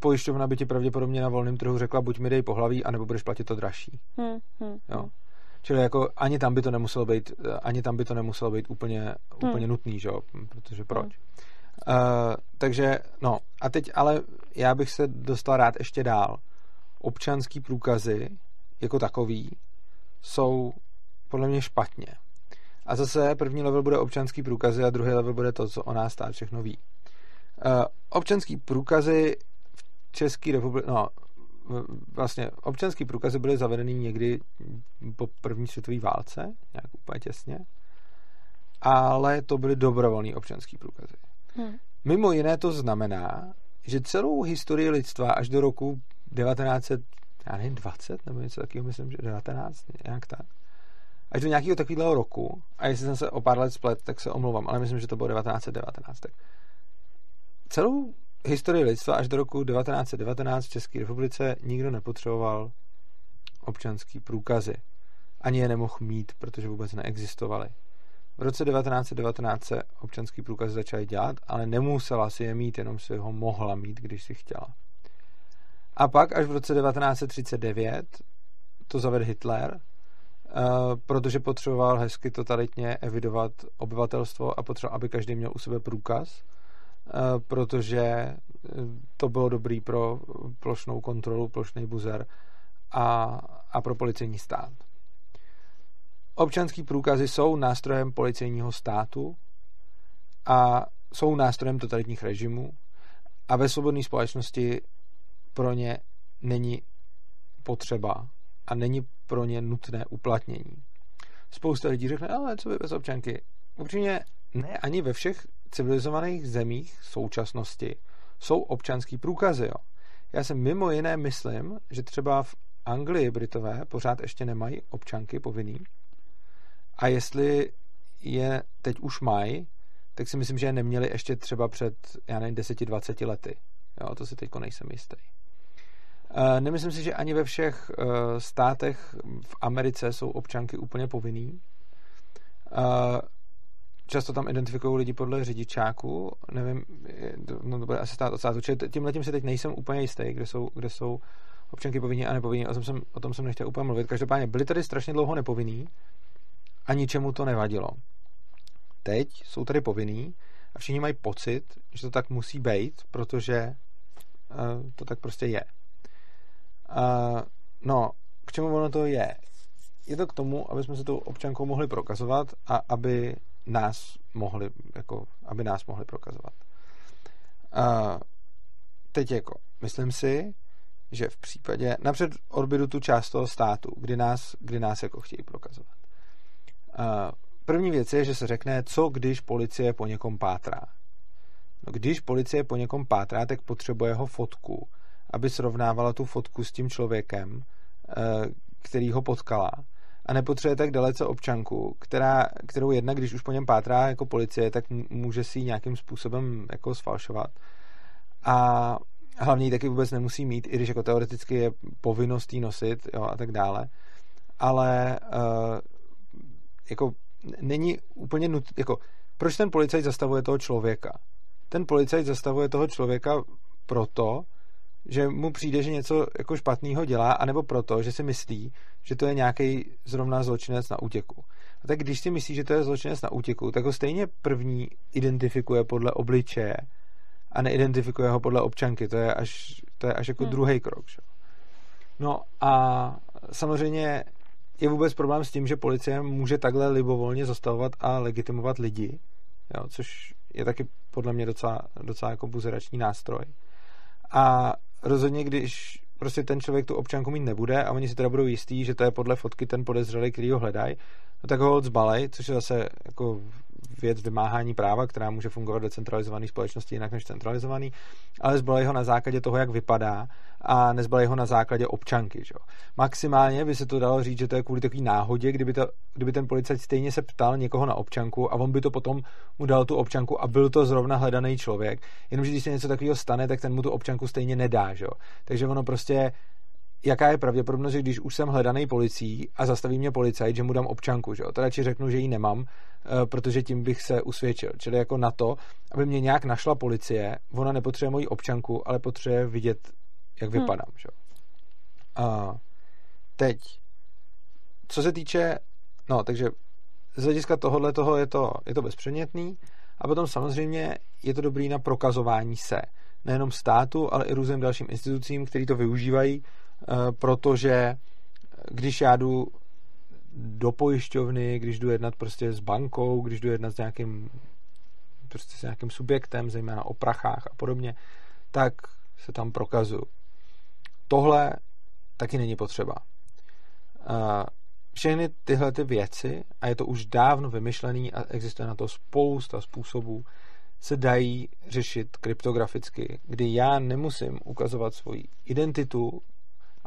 pojišťovna by ti pravděpodobně na volném trhu řekla, buď mi dej pohlaví, anebo budeš platit to dražší. Hmm. Hmm. Jo. Hmm. Čili jako ani tam by to nemuselo být, ani tam by to nemuselo být úplně, hmm. úplně nutný, že jo? Protože proč? Hmm. Uh, takže, no, a teď ale já bych se dostal rád ještě dál. Občanský průkazy jako takový jsou podle mě špatně. A zase první level bude občanský průkazy a druhý level bude to, co o nás stát všechno ví. Uh, občanský průkazy v České republice, no, vlastně občanský průkazy byly zavedeny někdy po první světové válce, nějak úplně těsně, ale to byly dobrovolné občanský průkazy. Hmm. Mimo jiné to znamená, že celou historii lidstva až do roku 1900, já nevím, 20 nebo něco takového, myslím, že 19, nějak tak. Až do nějakého takového roku, a jestli jsem se o pár let splet, tak se omlouvám, ale myslím, že to bylo 1919. Tak celou historii lidstva až do roku 1919 v České republice nikdo nepotřeboval občanský průkazy. Ani je nemohl mít, protože vůbec neexistovaly. V roce 1919 se občanský průkaz začaly dělat, ale nemusela si je mít, jenom si ho mohla mít, když si chtěla. A pak až v roce 1939 to zavedl Hitler, eh, protože potřeboval hezky totalitně evidovat obyvatelstvo a potřeboval, aby každý měl u sebe průkaz, eh, protože eh, to bylo dobrý pro plošnou kontrolu, plošný buzer a, a pro policejní stát. Občanský průkazy jsou nástrojem policejního státu a jsou nástrojem totalitních režimů a ve svobodné společnosti pro ně není potřeba a není pro ně nutné uplatnění. Spousta lidí řekne, ale co by bez občanky? Upřímně ne ani ve všech civilizovaných zemích současnosti jsou občanský průkazy. Jo. Já se mimo jiné myslím, že třeba v Anglii Britové pořád ještě nemají občanky povinný. A jestli je teď už mají, tak si myslím, že je neměli ještě třeba před, já nevím, 10-20 lety. Jo, to si teď nejsem jistý. Eh, nemyslím si, že ani ve všech eh, státech v Americe jsou občanky úplně povinný. Eh, často tam identifikují lidi podle řidičáku, nevím, no to bude asi stát od státu, čili tím letím se teď nejsem úplně jistý, kde jsou, kde jsou občanky povinní a nepovinní, o tom jsem, o tom jsem nechtěl úplně mluvit. Každopádně byli tady strašně dlouho nepovinný a ničemu to nevadilo. Teď jsou tady povinný a všichni mají pocit, že to tak musí být, protože to tak prostě je. No, k čemu ono to je? Je to k tomu, aby jsme se tou občankou mohli prokazovat a aby nás mohli, jako, aby nás mohli prokazovat. Uh, teď jako, myslím si, že v případě, napřed odbydu tu část toho státu, kdy nás, kdy nás jako chtějí prokazovat. Uh, první věc je, že se řekne, co když policie po někom pátrá. No, když policie po někom pátrá, tak potřebuje ho fotku aby srovnávala tu fotku s tím člověkem, eh, který ho potkala. A nepotřebuje tak dalece občanku, která, kterou jedna, když už po něm pátrá jako policie, tak může si ji nějakým způsobem jako sfalšovat. A hlavně ji taky vůbec nemusí mít, i když jako teoreticky je povinnost nosit jo, a tak dále. Ale uh, jako není úplně nutné, jako proč ten policajt zastavuje toho člověka? Ten policajt zastavuje toho člověka proto, že mu přijde, že něco jako špatného dělá, anebo proto, že si myslí, že to je nějaký zrovna zločinec na útěku. A tak když si myslí, že to je zločinec na útěku, tak ho stejně první identifikuje podle obličeje a neidentifikuje ho podle občanky. To je až, to je až jako hmm. druhý krok. Že? No a samozřejmě je vůbec problém s tím, že policie může takhle libovolně zastavovat a legitimovat lidi, jo, což je taky podle mě docela, docela jako buzerační nástroj. A rozhodně, když prostě ten člověk tu občanku mít nebude a oni si teda budou jistí, že to je podle fotky ten podezřelý, který ho hledají, no tak ho zbalej, což je zase jako věc vymáhání práva, která může fungovat do centralizované společnosti jinak než centralizovaný, ale zbalej ho na základě toho, jak vypadá a nezbalej ho na základě občanky. Že? Maximálně by se to dalo říct, že to je kvůli takové náhodě, kdyby, to, kdyby ten policajt stejně se ptal někoho na občanku a on by to potom mu dal tu občanku a byl to zrovna hledaný člověk. Jenomže když se něco takového stane, tak ten mu tu občanku stejně nedá. Že? Takže ono prostě jaká je pravděpodobnost, že když už jsem hledaný policií a zastaví mě policajt, že mu dám občanku, že jo? To radši řeknu, že ji nemám, eh, protože tím bych se usvědčil. Čili jako na to, aby mě nějak našla policie, ona nepotřebuje moji občanku, ale potřebuje vidět, jak hmm. vypadám, že jo? A teď, co se týče, no, takže z hlediska tohohle toho je to, je to bezpředmětný a potom samozřejmě je to dobrý na prokazování se. Nejenom státu, ale i různým dalším institucím, který to využívají, protože když já jdu do pojišťovny, když jdu jednat prostě s bankou, když jdu jednat s nějakým prostě s nějakým subjektem, zejména o prachách a podobně, tak se tam prokazuju. Tohle taky není potřeba. Eh, všechny tyhle ty věci, a je to už dávno vymyšlený a existuje na to spousta způsobů, se dají řešit kryptograficky, kdy já nemusím ukazovat svoji identitu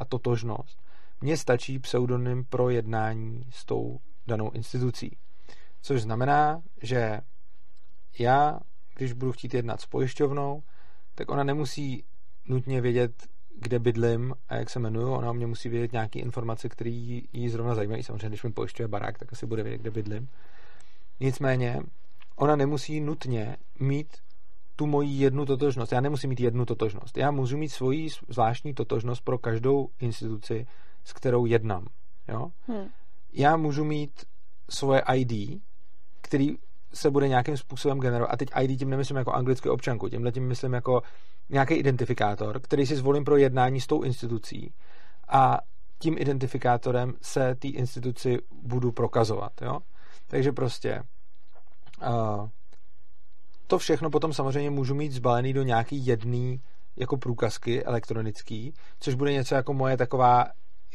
a totožnost. Mně stačí pseudonym pro jednání s tou danou institucí. Což znamená, že já, když budu chtít jednat s pojišťovnou, tak ona nemusí nutně vědět, kde bydlím a jak se jmenuju. Ona mě musí vědět nějaké informace, které jí zrovna zajímají. Samozřejmě, když mi pojišťuje barák, tak asi bude vědět, kde bydlím. Nicméně, ona nemusí nutně mít tu moji jednu totožnost. Já nemusím mít jednu totožnost. Já můžu mít svoji zvláštní totožnost pro každou instituci, s kterou jednám. Jo? Hmm. Já můžu mít svoje ID, který se bude nějakým způsobem generovat. A teď ID tím nemyslím jako anglický občanku, tímhle tím myslím jako nějaký identifikátor, který si zvolím pro jednání s tou institucí a tím identifikátorem se té instituci budu prokazovat. Jo? Takže prostě uh, to všechno potom samozřejmě můžu mít zbalený do nějaký jedný jako průkazky elektronický, což bude něco jako moje taková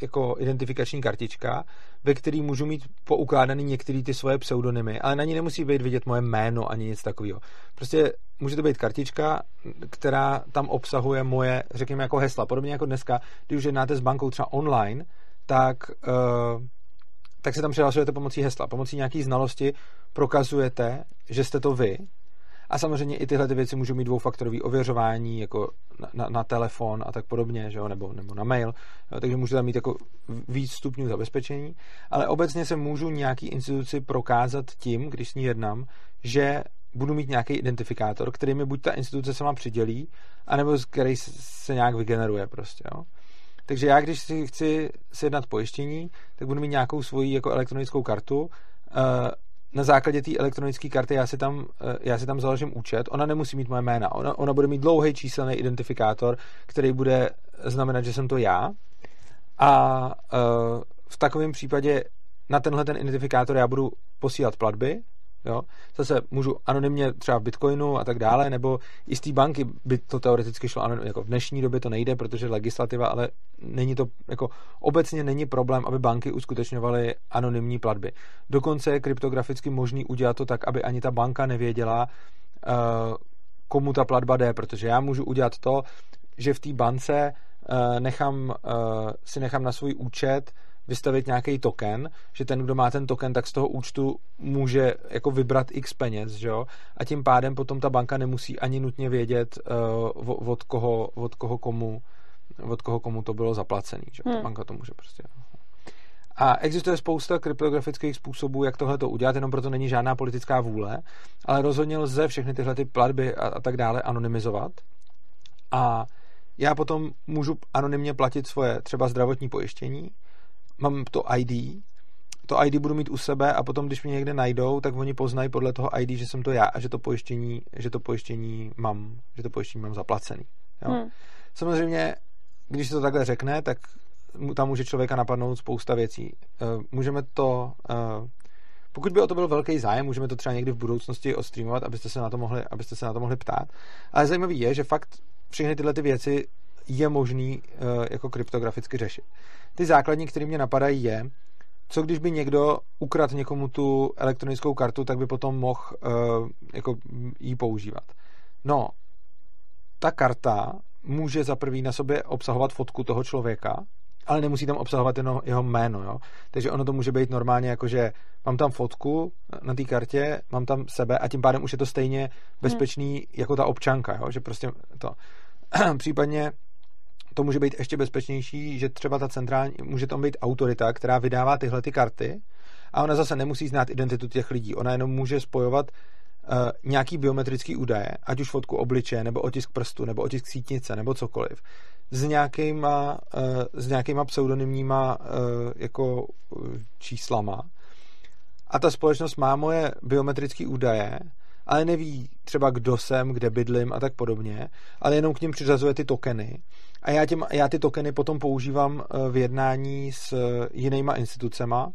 jako identifikační kartička, ve který můžu mít poukládaný některé ty svoje pseudonymy, ale na ní nemusí být vidět moje jméno ani nic takového. Prostě může to být kartička, která tam obsahuje moje, řekněme, jako hesla. Podobně jako dneska, když už jednáte s bankou třeba online, tak, uh, tak se tam přihlasujete pomocí hesla. Pomocí nějaké znalosti prokazujete, že jste to vy a samozřejmě i tyhle ty věci můžou mít dvoufaktorové ověřování, jako na, na, na telefon a tak podobně, že jo? Nebo, nebo na mail, jo? takže můžu tam mít jako víc stupňů zabezpečení, ale obecně se můžu nějaký instituci prokázat tím, když s ní jednám, že budu mít nějaký identifikátor, který mi buď ta instituce sama přidělí, anebo který se nějak vygeneruje prostě, jo? Takže já, když si chci sjednat pojištění, tak budu mít nějakou svoji jako elektronickou kartu, eh, na základě té elektronické karty já si, tam, eh, já si tam založím účet, ona nemusí mít moje jména, ona, ona bude mít dlouhý číselný identifikátor, který bude znamenat, že jsem to já. A uh, v takovém případě na tenhle ten identifikátor já budu posílat platby, Jo? Zase můžu anonymně třeba v Bitcoinu a tak dále, nebo i z té banky by to teoreticky šlo, jako v dnešní době to nejde, protože legislativa, ale není to, jako obecně není problém, aby banky uskutečňovaly anonymní platby. Dokonce je kryptograficky možný udělat to tak, aby ani ta banka nevěděla, uh, komu ta platba jde, protože já můžu udělat to, že v té bance uh, nechám, uh, si nechám na svůj účet vystavit nějaký token, že ten, kdo má ten token, tak z toho účtu může jako vybrat x peněz, že jo? A tím pádem potom ta banka nemusí ani nutně vědět, uh, od, koho, od koho komu od koho komu to bylo zaplacený, že hmm. Ta banka to může prostě a existuje spousta kryptografických způsobů, jak tohle to udělat, jenom proto není žádná politická vůle, ale rozhodně lze všechny tyhle ty platby a, a tak dále anonymizovat. A já potom můžu anonymně platit svoje třeba zdravotní pojištění, mám to ID, to ID budu mít u sebe a potom, když mě někde najdou, tak oni poznají podle toho ID, že jsem to já a že to pojištění, že to pojištění mám, že to pojištění mám zaplacený. Jo? Hmm. Samozřejmě, když se to takhle řekne, tak tam může člověka napadnout spousta věcí. Eh, můžeme to, eh, pokud by o to byl velký zájem, můžeme to třeba někdy v budoucnosti odstreamovat, abyste se na to mohli, abyste se na to mohli ptát. Ale zajímavý je, že fakt všechny tyhle ty věci je možný uh, jako kryptograficky řešit. Ty základní, které mě napadají, je, co když by někdo ukradl někomu tu elektronickou kartu, tak by potom mohl uh, jako jí používat. No, ta karta může za prvý na sobě obsahovat fotku toho člověka, ale nemusí tam obsahovat jenom jeho jméno. Jo? Takže ono to může být normálně jako, že mám tam fotku na té kartě, mám tam sebe a tím pádem už je to stejně bezpečný hmm. jako ta občanka. Jo? Že prostě to. <clears throat> Případně to může být ještě bezpečnější, že třeba ta centrální, může tam být autorita, která vydává tyhle ty karty a ona zase nemusí znát identitu těch lidí. Ona jenom může spojovat uh, nějaký biometrický údaje, ať už fotku obličeje, nebo otisk prstu, nebo otisk sítnice, nebo cokoliv, s nějakýma, uh, s nějakýma pseudonymníma uh, jako číslama. A ta společnost má moje biometrické údaje, ale neví třeba, kdo jsem, kde bydlím a tak podobně, ale jenom k ním přiřazuje ty tokeny. A já, těm, já ty tokeny potom používám v jednání s jinýma institucema.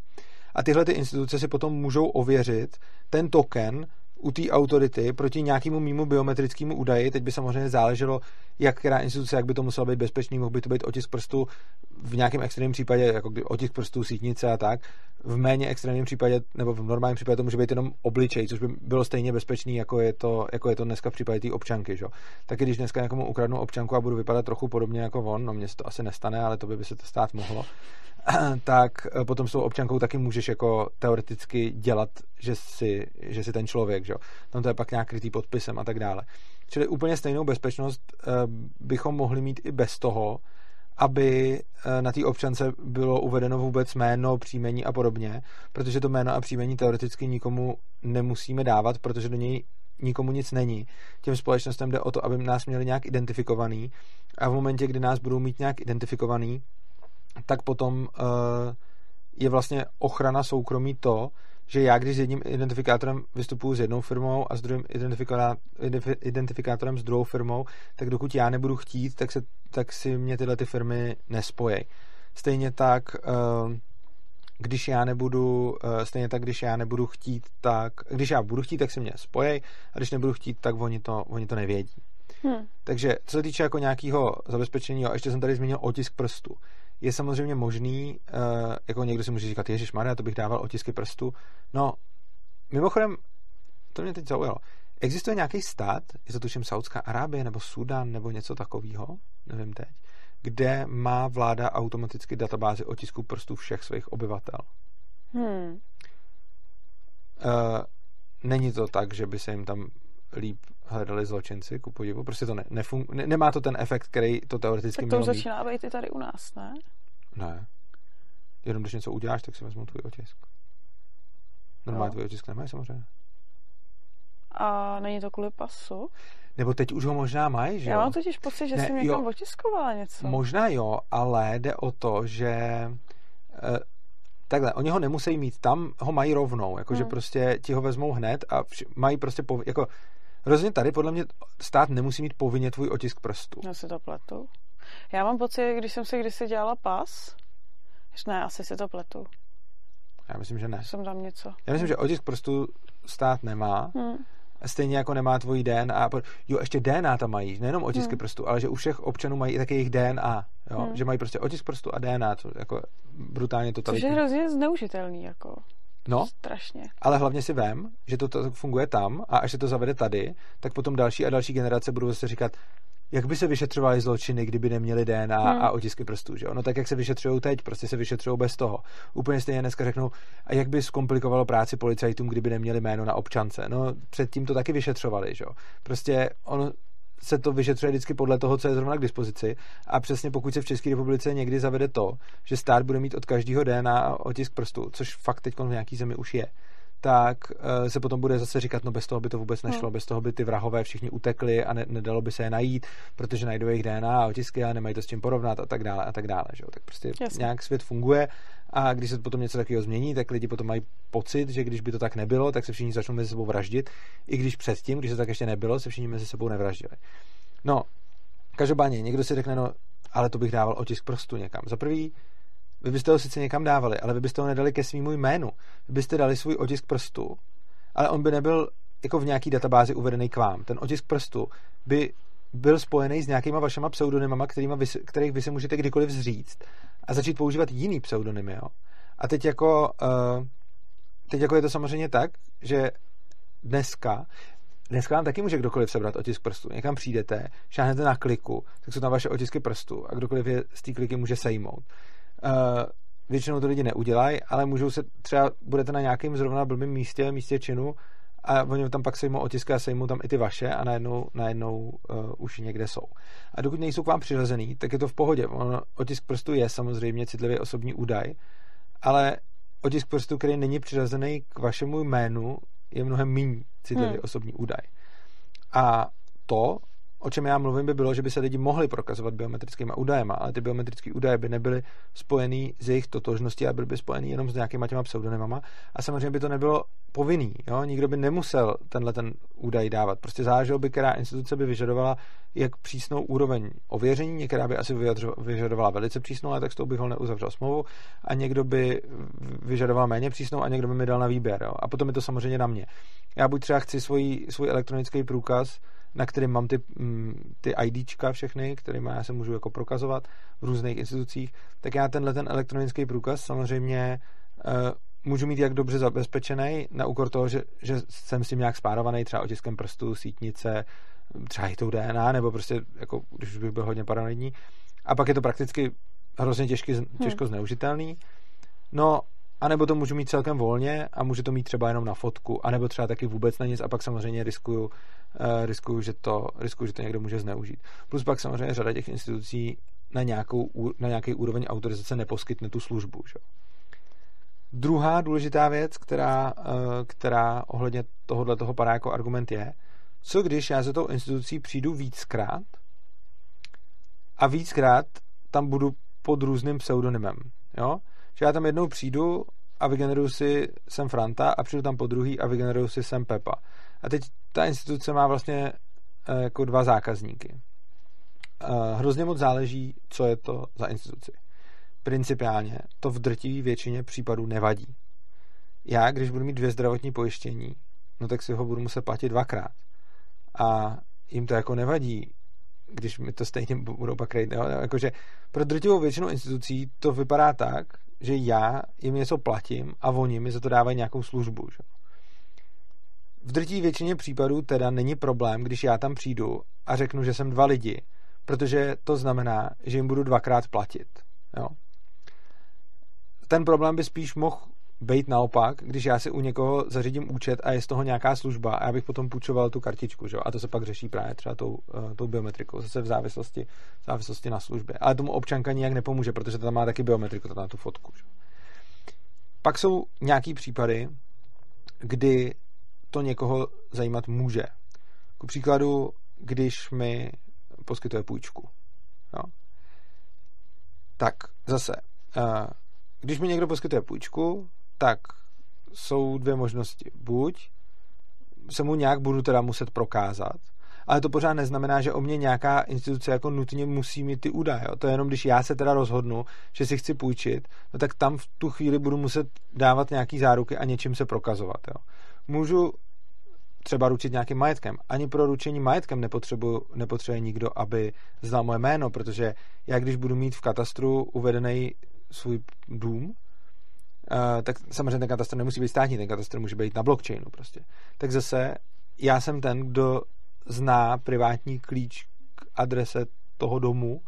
A tyhle ty instituce si potom můžou ověřit ten token u té autority proti nějakému mimo biometrickému údaji. Teď by samozřejmě záleželo, jak která instituce, jak by to muselo být bezpečný, mohl by to být otisk prstu v nějakém extrémním případě, jako otisk prstu, sítnice a tak. V méně extrémním případě, nebo v normálním případě to může být jenom obličej, což by bylo stejně bezpečný, jako je to, jako je to dneska v případě té občanky. Že? Tak když dneska někomu ukradnu občanku a budu vypadat trochu podobně jako on, no mně se to asi nestane, ale to by, by se to stát mohlo, <clears throat> tak eh, potom s tou občankou taky můžeš jako teoreticky dělat, že jsi, že jsi ten člověk, že? Tam to je pak nějak krytý podpisem a tak dále. Čili úplně stejnou bezpečnost eh, bychom mohli mít i bez toho, aby eh, na té občance bylo uvedeno vůbec jméno, příjmení a podobně, protože to jméno a příjmení teoreticky nikomu nemusíme dávat, protože do něj nikomu nic není. Těm společnostem jde o to, aby nás měli nějak identifikovaný a v momentě, kdy nás budou mít nějak identifikovaný, tak potom uh, je vlastně ochrana soukromí to, že já, když s jedním identifikátorem vystupuji s jednou firmou a s druhým identifikátorem s druhou firmou, tak dokud já nebudu chtít, tak, se, tak si mě tyhle ty firmy nespojí. Stejně tak, uh, když já nebudu, uh, stejně tak, když já nebudu chtít, tak, když já budu chtít, tak si mě spojej a když nebudu chtít, tak oni to, oni to nevědí. Hmm. Takže co se týče jako nějakého zabezpečení, jo, ještě jsem tady zmínil otisk prstu je samozřejmě možný, uh, jako někdo si může říkat, Ježíš Maria, to bych dával otisky prstu. No, mimochodem, to mě teď zaujalo. Existuje nějaký stát, je to tuším Saudská Arábie nebo Sudan nebo něco takového, nevím teď, kde má vláda automaticky databázi otisků prstů všech svých obyvatel. Hmm. Uh, není to tak, že by se jim tam líp hledali zločinci, ku podivu. Prostě to ne, nefung, ne, nemá to ten efekt, který to teoreticky mělo Tak to začíná být i tady u nás, ne? Ne. Jenom když něco uděláš, tak si vezmu tvůj otisk. Normálně no. tvůj otisk nemají samozřejmě. A není to kvůli pasu? Nebo teď už ho možná mají, že Já mám totiž pocit, že ne, jsem někam jo, otiskovala něco. Možná jo, ale jde o to, že eh, takhle, oni ho nemusí mít tam, ho mají rovnou, jakože hmm. prostě ti ho vezmou hned a vš- mají prostě, pov- jako Rozhodně tady podle mě stát nemusí mít povinně tvůj otisk prstu. Já si to pletu. Já mám pocit, když jsem si kdysi dělala pas, že ne, asi si to pletu. Já myslím, že ne. Jsem tam něco. Já myslím, že otisk prstu stát nemá. Hmm. Stejně jako nemá tvůj DNA. Jo, ještě DNA tam mají, nejenom otisky hmm. prstu, ale že u všech občanů mají i taky jejich DNA. Jo? Hmm. Že mají prostě otisk prstu a DNA, to jako brutálně to. Což je hrozně zneužitelný, jako. No, strašně. Ale hlavně si vem, že to, to funguje tam a až se to zavede tady, tak potom další a další generace budou zase říkat, jak by se vyšetřovaly zločiny, kdyby neměli DNA hmm. a otisky prstů, že No tak jak se vyšetřují teď, prostě se vyšetřují bez toho. Úplně stejně dneska řeknou, a jak by zkomplikovalo práci policajtům, kdyby neměli jméno na občance. No předtím to taky vyšetřovali, že Prostě ono se to vyšetřuje vždycky podle toho, co je zrovna k dispozici. A přesně pokud se v České republice někdy zavede to, že stát bude mít od každého DNA otisk prstu, což fakt teď v nějaký zemi už je, tak uh, se potom bude zase říkat, no bez toho by to vůbec nešlo, hmm. bez toho by ty vrahové všichni utekli a ne, nedalo by se je najít, protože najdou jejich DNA a otisky a nemají to s tím porovnat a tak dále a tak dále. Že? Tak prostě Jasně. nějak svět funguje a když se potom něco takového změní, tak lidi potom mají pocit, že když by to tak nebylo, tak se všichni začnou mezi sebou vraždit, i když předtím, když se tak ještě nebylo, se všichni mezi sebou nevraždili. No, každopádně někdo si řekne, no, ale to bych dával otisk prstu někam. Za prvý, vy byste ho sice někam dávali, ale vy byste ho nedali ke svýmu jménu. Vy byste dali svůj otisk prstu, ale on by nebyl jako v nějaký databázi uvedený k vám. Ten otisk prstu by byl spojený s nějakýma vašima pseudonymama, kterýma vy, kterých vy si můžete kdykoliv zříct a začít používat jiný pseudonymy. Jo? A teď jako, uh, teď jako je to samozřejmě tak, že dneska Dneska vám taky může kdokoliv sebrat otisk prstu. Někam přijdete, šáhnete na kliku, tak jsou tam vaše otisky prstu a kdokoliv je z té kliky může sejmout. Uh, většinou to lidi neudělají, ale můžou se třeba, budete na nějakém zrovna blbém místě, místě činu a oni tam pak sejmou otisky a sejmou tam i ty vaše a najednou, najednou uh, už někde jsou. A dokud nejsou k vám přirozený, tak je to v pohodě. On, otisk prstu je samozřejmě citlivý osobní údaj, ale otisk prstu, který není přirozený k vašemu jménu, je mnohem méně citlivý hmm. osobní údaj. A to o čem já mluvím, by bylo, že by se lidi mohli prokazovat biometrickými údajema, ale ty biometrické údaje by nebyly spojený s jejich totožností a byly by spojený jenom s nějakýma těma pseudonymama a samozřejmě by to nebylo povinný. Jo? Nikdo by nemusel tenhle ten údaj dávat. Prostě záleželo by, která instituce by vyžadovala jak přísnou úroveň ověření, některá by asi vyžadovala velice přísnou, ale tak s tou bych ho neuzavřel smlouvu a někdo by vyžadoval méně přísnou a někdo by mi dal na výběr. Jo? A potom je to samozřejmě na mě. Já buď třeba chci svůj, svůj elektronický průkaz, na kterém mám ty, mm, ty IDčka všechny, kterými já se můžu jako prokazovat v různých institucích, tak já tenhle ten elektronický průkaz samozřejmě uh, můžu mít jak dobře zabezpečený, na úkor toho, že, že jsem s tím nějak spárovaný, třeba otiskem prstu, sítnice, třeba i tou DNA, nebo prostě, jako, když bych byl hodně paranoidní. A pak je to prakticky hrozně těžky, těžko hmm. zneužitelný. No anebo to můžu mít celkem volně a můžu to mít třeba jenom na fotku, anebo třeba taky vůbec na nic a pak samozřejmě riskuju, uh, riskuju, že to, riskuju, že to někdo může zneužít. Plus pak samozřejmě řada těch institucí na, nějakou, na nějaký úroveň autorizace neposkytne tu službu. Že? Druhá důležitá věc, která, uh, která ohledně tohohle toho padá jako argument je, co když já za tou institucí přijdu víckrát a víckrát tam budu pod různým pseudonymem. Jo? Že já tam jednou přijdu a vygeneruju si sem Franta a přijdu tam po druhý a vygeneruju si sem Pepa. A teď ta instituce má vlastně eh, jako dva zákazníky. Eh, hrozně moc záleží, co je to za instituci. Principiálně to v drtivé většině případů nevadí. Já, když budu mít dvě zdravotní pojištění, no tak si ho budu muset platit dvakrát. A jim to jako nevadí, když mi to stejně budou pak rejt. Jakože pro drtivou většinu institucí to vypadá tak, že já jim něco platím a oni mi za to dávají nějakou službu. Že? V drtí většině případů teda není problém, když já tam přijdu a řeknu, že jsem dva lidi, protože to znamená, že jim budu dvakrát platit. Jo? Ten problém by spíš mohl být naopak, když já si u někoho zařídím účet a je z toho nějaká služba a já bych potom půjčoval tu kartičku, že? a to se pak řeší právě třeba tou, uh, tou biometrikou, zase v závislosti, v závislosti na službě. Ale tomu občanka nijak nepomůže, protože to tam má taky biometriku, to na tu fotku. Že? Pak jsou nějaký případy, kdy to někoho zajímat může. Ku příkladu, když mi poskytuje půjčku. Jo? Tak zase, uh, když mi někdo poskytuje půjčku, tak jsou dvě možnosti. Buď se mu nějak budu teda muset prokázat, ale to pořád neznamená, že o mě nějaká instituce jako nutně musí mít ty údaje. To je jenom, když já se teda rozhodnu, že si chci půjčit, no tak tam v tu chvíli budu muset dávat nějaký záruky a něčím se prokazovat. Jo. Můžu třeba ručit nějakým majetkem. Ani pro ručení majetkem nepotřebuje nikdo, aby znal moje jméno, protože já když budu mít v katastru uvedený svůj dům, Uh, tak samozřejmě ten katastr nemusí být státní, ten katastr může být na blockchainu prostě. Tak zase já jsem ten, kdo zná privátní klíč k adrese toho domu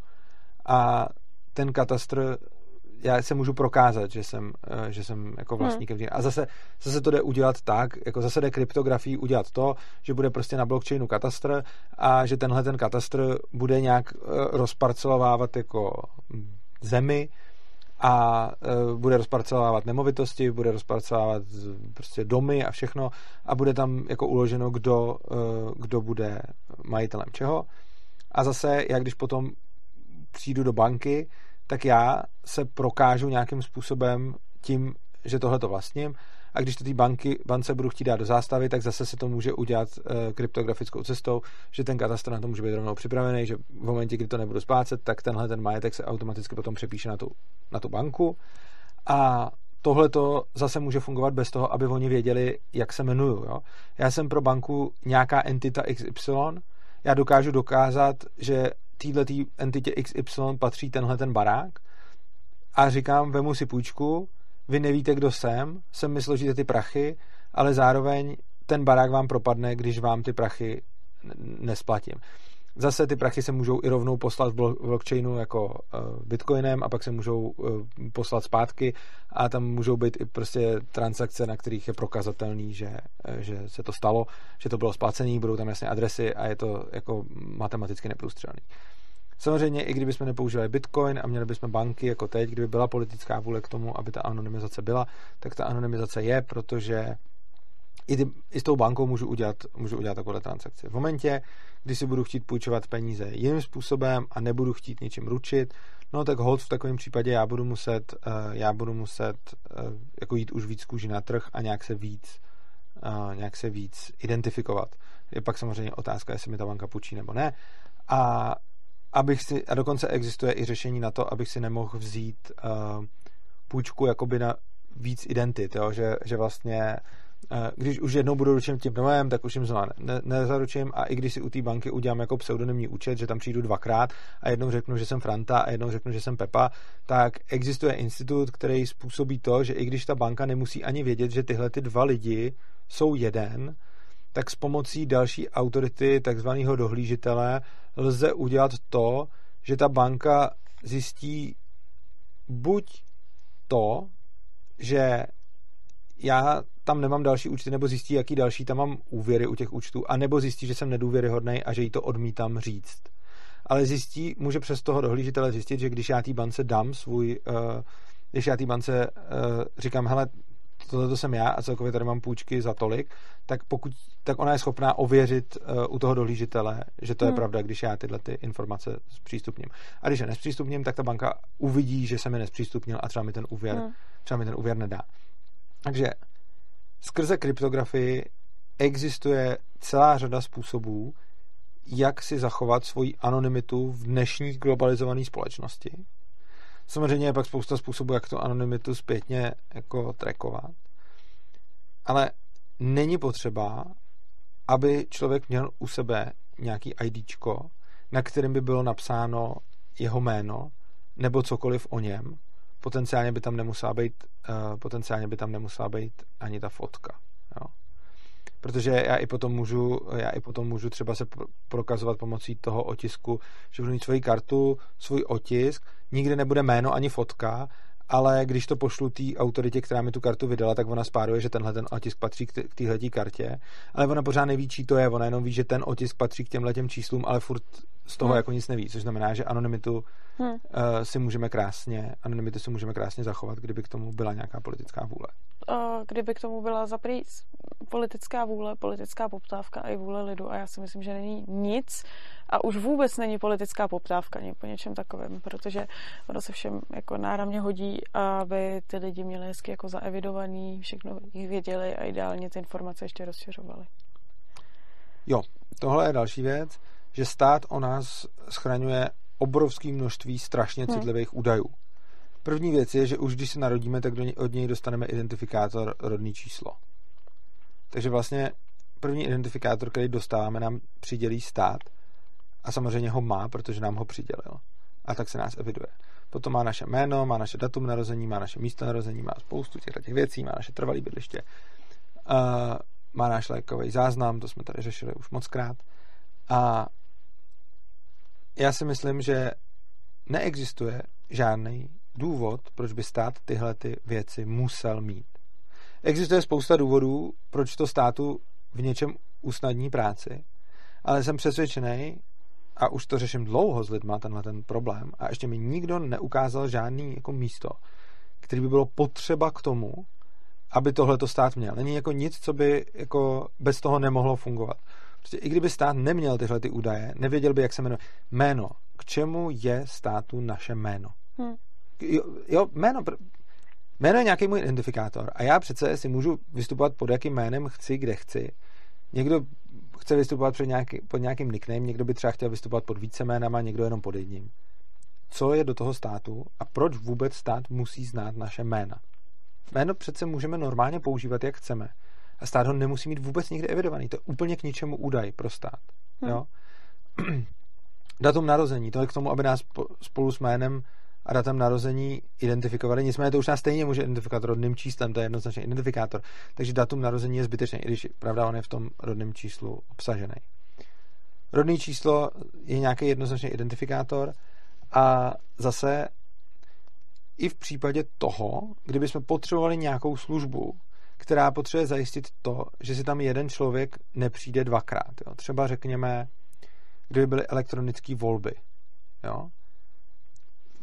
a ten katastr já se můžu prokázat, že jsem, uh, že jsem jako vlastníkem. Hmm. A zase, zase to jde udělat tak, jako zase jde kryptografii udělat to, že bude prostě na blockchainu katastr a že tenhle ten katastr bude nějak uh, rozparcelovávat jako zemi a e, bude rozparcelovávat nemovitosti, bude rozparcelovávat prostě domy a všechno a bude tam jako uloženo, kdo, e, kdo bude majitelem čeho. A zase, jak když potom přijdu do banky, tak já se prokážu nějakým způsobem tím, že tohle to vlastním a když to té banky, bance budu chtít dát do zástavy, tak zase se to může udělat e, kryptografickou cestou, že ten katastr na to může být rovnou připravený, že v momentě, kdy to nebudu splácet, tak tenhle ten majetek se automaticky potom přepíše na tu, na tu banku a tohle to zase může fungovat bez toho, aby oni věděli, jak se jmenuju. Jo? Já jsem pro banku nějaká entita XY, já dokážu dokázat, že této entitě XY patří tenhle ten barák a říkám, vemu si půjčku, vy nevíte, kdo jsem, sem mi složíte ty prachy, ale zároveň ten barák vám propadne, když vám ty prachy nesplatím. Zase ty prachy se můžou i rovnou poslat v blockchainu jako uh, bitcoinem a pak se můžou uh, poslat zpátky a tam můžou být i prostě transakce, na kterých je prokazatelný, že, uh, že se to stalo, že to bylo splacené, budou tam jasné adresy a je to jako matematicky neprůstřelný. Samozřejmě, i kdybychom nepoužívali Bitcoin a měli bychom banky jako teď, kdyby byla politická vůle k tomu, aby ta anonymizace byla, tak ta anonymizace je, protože i, ty, i s tou bankou můžu udělat, můžu udělat takové transakce. V momentě, kdy si budu chtít půjčovat peníze jiným způsobem a nebudu chtít něčím ručit, no tak hold v takovém případě já budu muset, uh, já budu muset uh, jako jít už víc kůži na trh a nějak se víc uh, nějak se víc identifikovat. Je pak samozřejmě otázka, jestli mi ta banka půjčí nebo ne. A abych si, a dokonce existuje i řešení na to, abych si nemohl vzít uh, půjčku jakoby na víc identit, jo? Že, že vlastně uh, když už jednou budu ručen tím domem, tak už jim znovu ne, nezaručím a i když si u té banky udělám jako pseudonymní účet, že tam přijdu dvakrát a jednou řeknu, že jsem Franta a jednou řeknu, že jsem Pepa, tak existuje institut, který způsobí to, že i když ta banka nemusí ani vědět, že tyhle ty dva lidi jsou jeden, tak s pomocí další autority, takzvaného dohlížitele, lze udělat to, že ta banka zjistí buď to, že já tam nemám další účty, nebo zjistí, jaký další tam mám úvěry u těch účtů, anebo zjistí, že jsem nedůvěryhodný a že jí to odmítám říct. Ale zjistí, může přes toho dohlížitele zjistit, že když já té bance dám svůj, uh, když já té bance uh, říkám, hele, tohle to jsem já a celkově tady mám půjčky za tolik, tak pokud, tak ona je schopná ověřit uh, u toho dohlížitele, že to hmm. je pravda, když já tyhle ty informace zpřístupním. A když je nespřístupním, tak ta banka uvidí, že jsem je nespřístupnil a třeba mi ten úvěr, hmm. třeba mi ten úvěr nedá. Takže skrze kryptografii existuje celá řada způsobů, jak si zachovat svoji anonymitu v dnešní globalizované společnosti. Samozřejmě je pak spousta způsobů, jak to anonymitu zpětně jako trackovat. Ale není potřeba, aby člověk měl u sebe nějaký IDčko, na kterém by bylo napsáno jeho jméno nebo cokoliv o něm. Potenciálně by tam nemusela být, uh, potenciálně by tam nemusela být ani ta fotka. Jo protože já i potom můžu, já i potom můžu třeba se prokazovat pomocí toho otisku, že budu mít svoji kartu, svůj otisk, nikde nebude jméno ani fotka, ale když to pošlu té autoritě, která mi tu kartu vydala, tak ona spáruje, že tenhle ten otisk patří k téhle kartě, ale ona pořád neví, čí to je, ona jenom ví, že ten otisk patří k těmhle těm číslům, ale furt z toho hmm. jako nic neví, což znamená, že anonymitu hmm. uh, si můžeme krásně, anonymitu si můžeme krásně zachovat, kdyby k tomu byla nějaká politická vůle. Uh, kdyby k tomu byla zaprý politická vůle, politická poptávka a i vůle lidu a já si myslím, že není nic a už vůbec není politická poptávka ani po něčem takovém, protože ono se všem jako náramně hodí, aby ty lidi měli hezky jako zaevidovaný, všechno jich věděli a ideálně ty informace ještě rozšiřovali. Jo, tohle je další věc že stát o nás schraňuje obrovské množství strašně hmm. citlivých hmm. údajů. První věc je, že už když se narodíme, tak od něj dostaneme identifikátor rodný číslo. Takže vlastně první identifikátor, který dostáváme, nám přidělí stát a samozřejmě ho má, protože nám ho přidělil. A tak se nás eviduje. Potom má naše jméno, má naše datum narození, má naše místo narození, má spoustu těchto těch věcí, má naše trvalé bydliště, uh, má náš lékový záznam, to jsme tady řešili už moc krát. A já si myslím, že neexistuje žádný důvod, proč by stát tyhle ty věci musel mít. Existuje spousta důvodů, proč to státu v něčem usnadní práci, ale jsem přesvědčený, a už to řeším dlouho s lidma, tenhle ten problém, a ještě mi nikdo neukázal žádný jako místo, který by bylo potřeba k tomu, aby tohle to stát měl. Není jako nic, co by jako bez toho nemohlo fungovat. Prostě i kdyby stát neměl tyhle ty údaje, nevěděl by, jak se jmenuje. Jméno. K čemu je státu naše jméno? Hmm. Jo, jo, jméno, jméno je nějaký můj identifikátor a já přece si můžu vystupovat pod jakým jménem chci, kde chci. Někdo chce vystupovat před nějaký, pod nějakým nickname, někdo by třeba chtěl vystupovat pod více jménama, někdo jenom pod jedním. Co je do toho státu a proč vůbec stát musí znát naše jména? Jméno přece můžeme normálně používat, jak chceme a stát ho nemusí mít vůbec nikdy evidovaný. To je úplně k ničemu údaj pro stát. Hmm. Jo? <clears throat> Datum narození, to je k tomu, aby nás spolu s jménem a datem narození identifikovali. Nicméně to už nás stejně může identifikovat rodným číslem, to je jednoznačně identifikátor. Takže datum narození je zbytečný, i když pravda on je v tom rodném číslu obsažený. Rodný číslo je nějaký jednoznačný identifikátor a zase i v případě toho, kdybychom potřebovali nějakou službu, která potřebuje zajistit to, že si tam jeden člověk nepřijde dvakrát. Jo. Třeba řekněme, kdyby byly elektronické volby. Jo.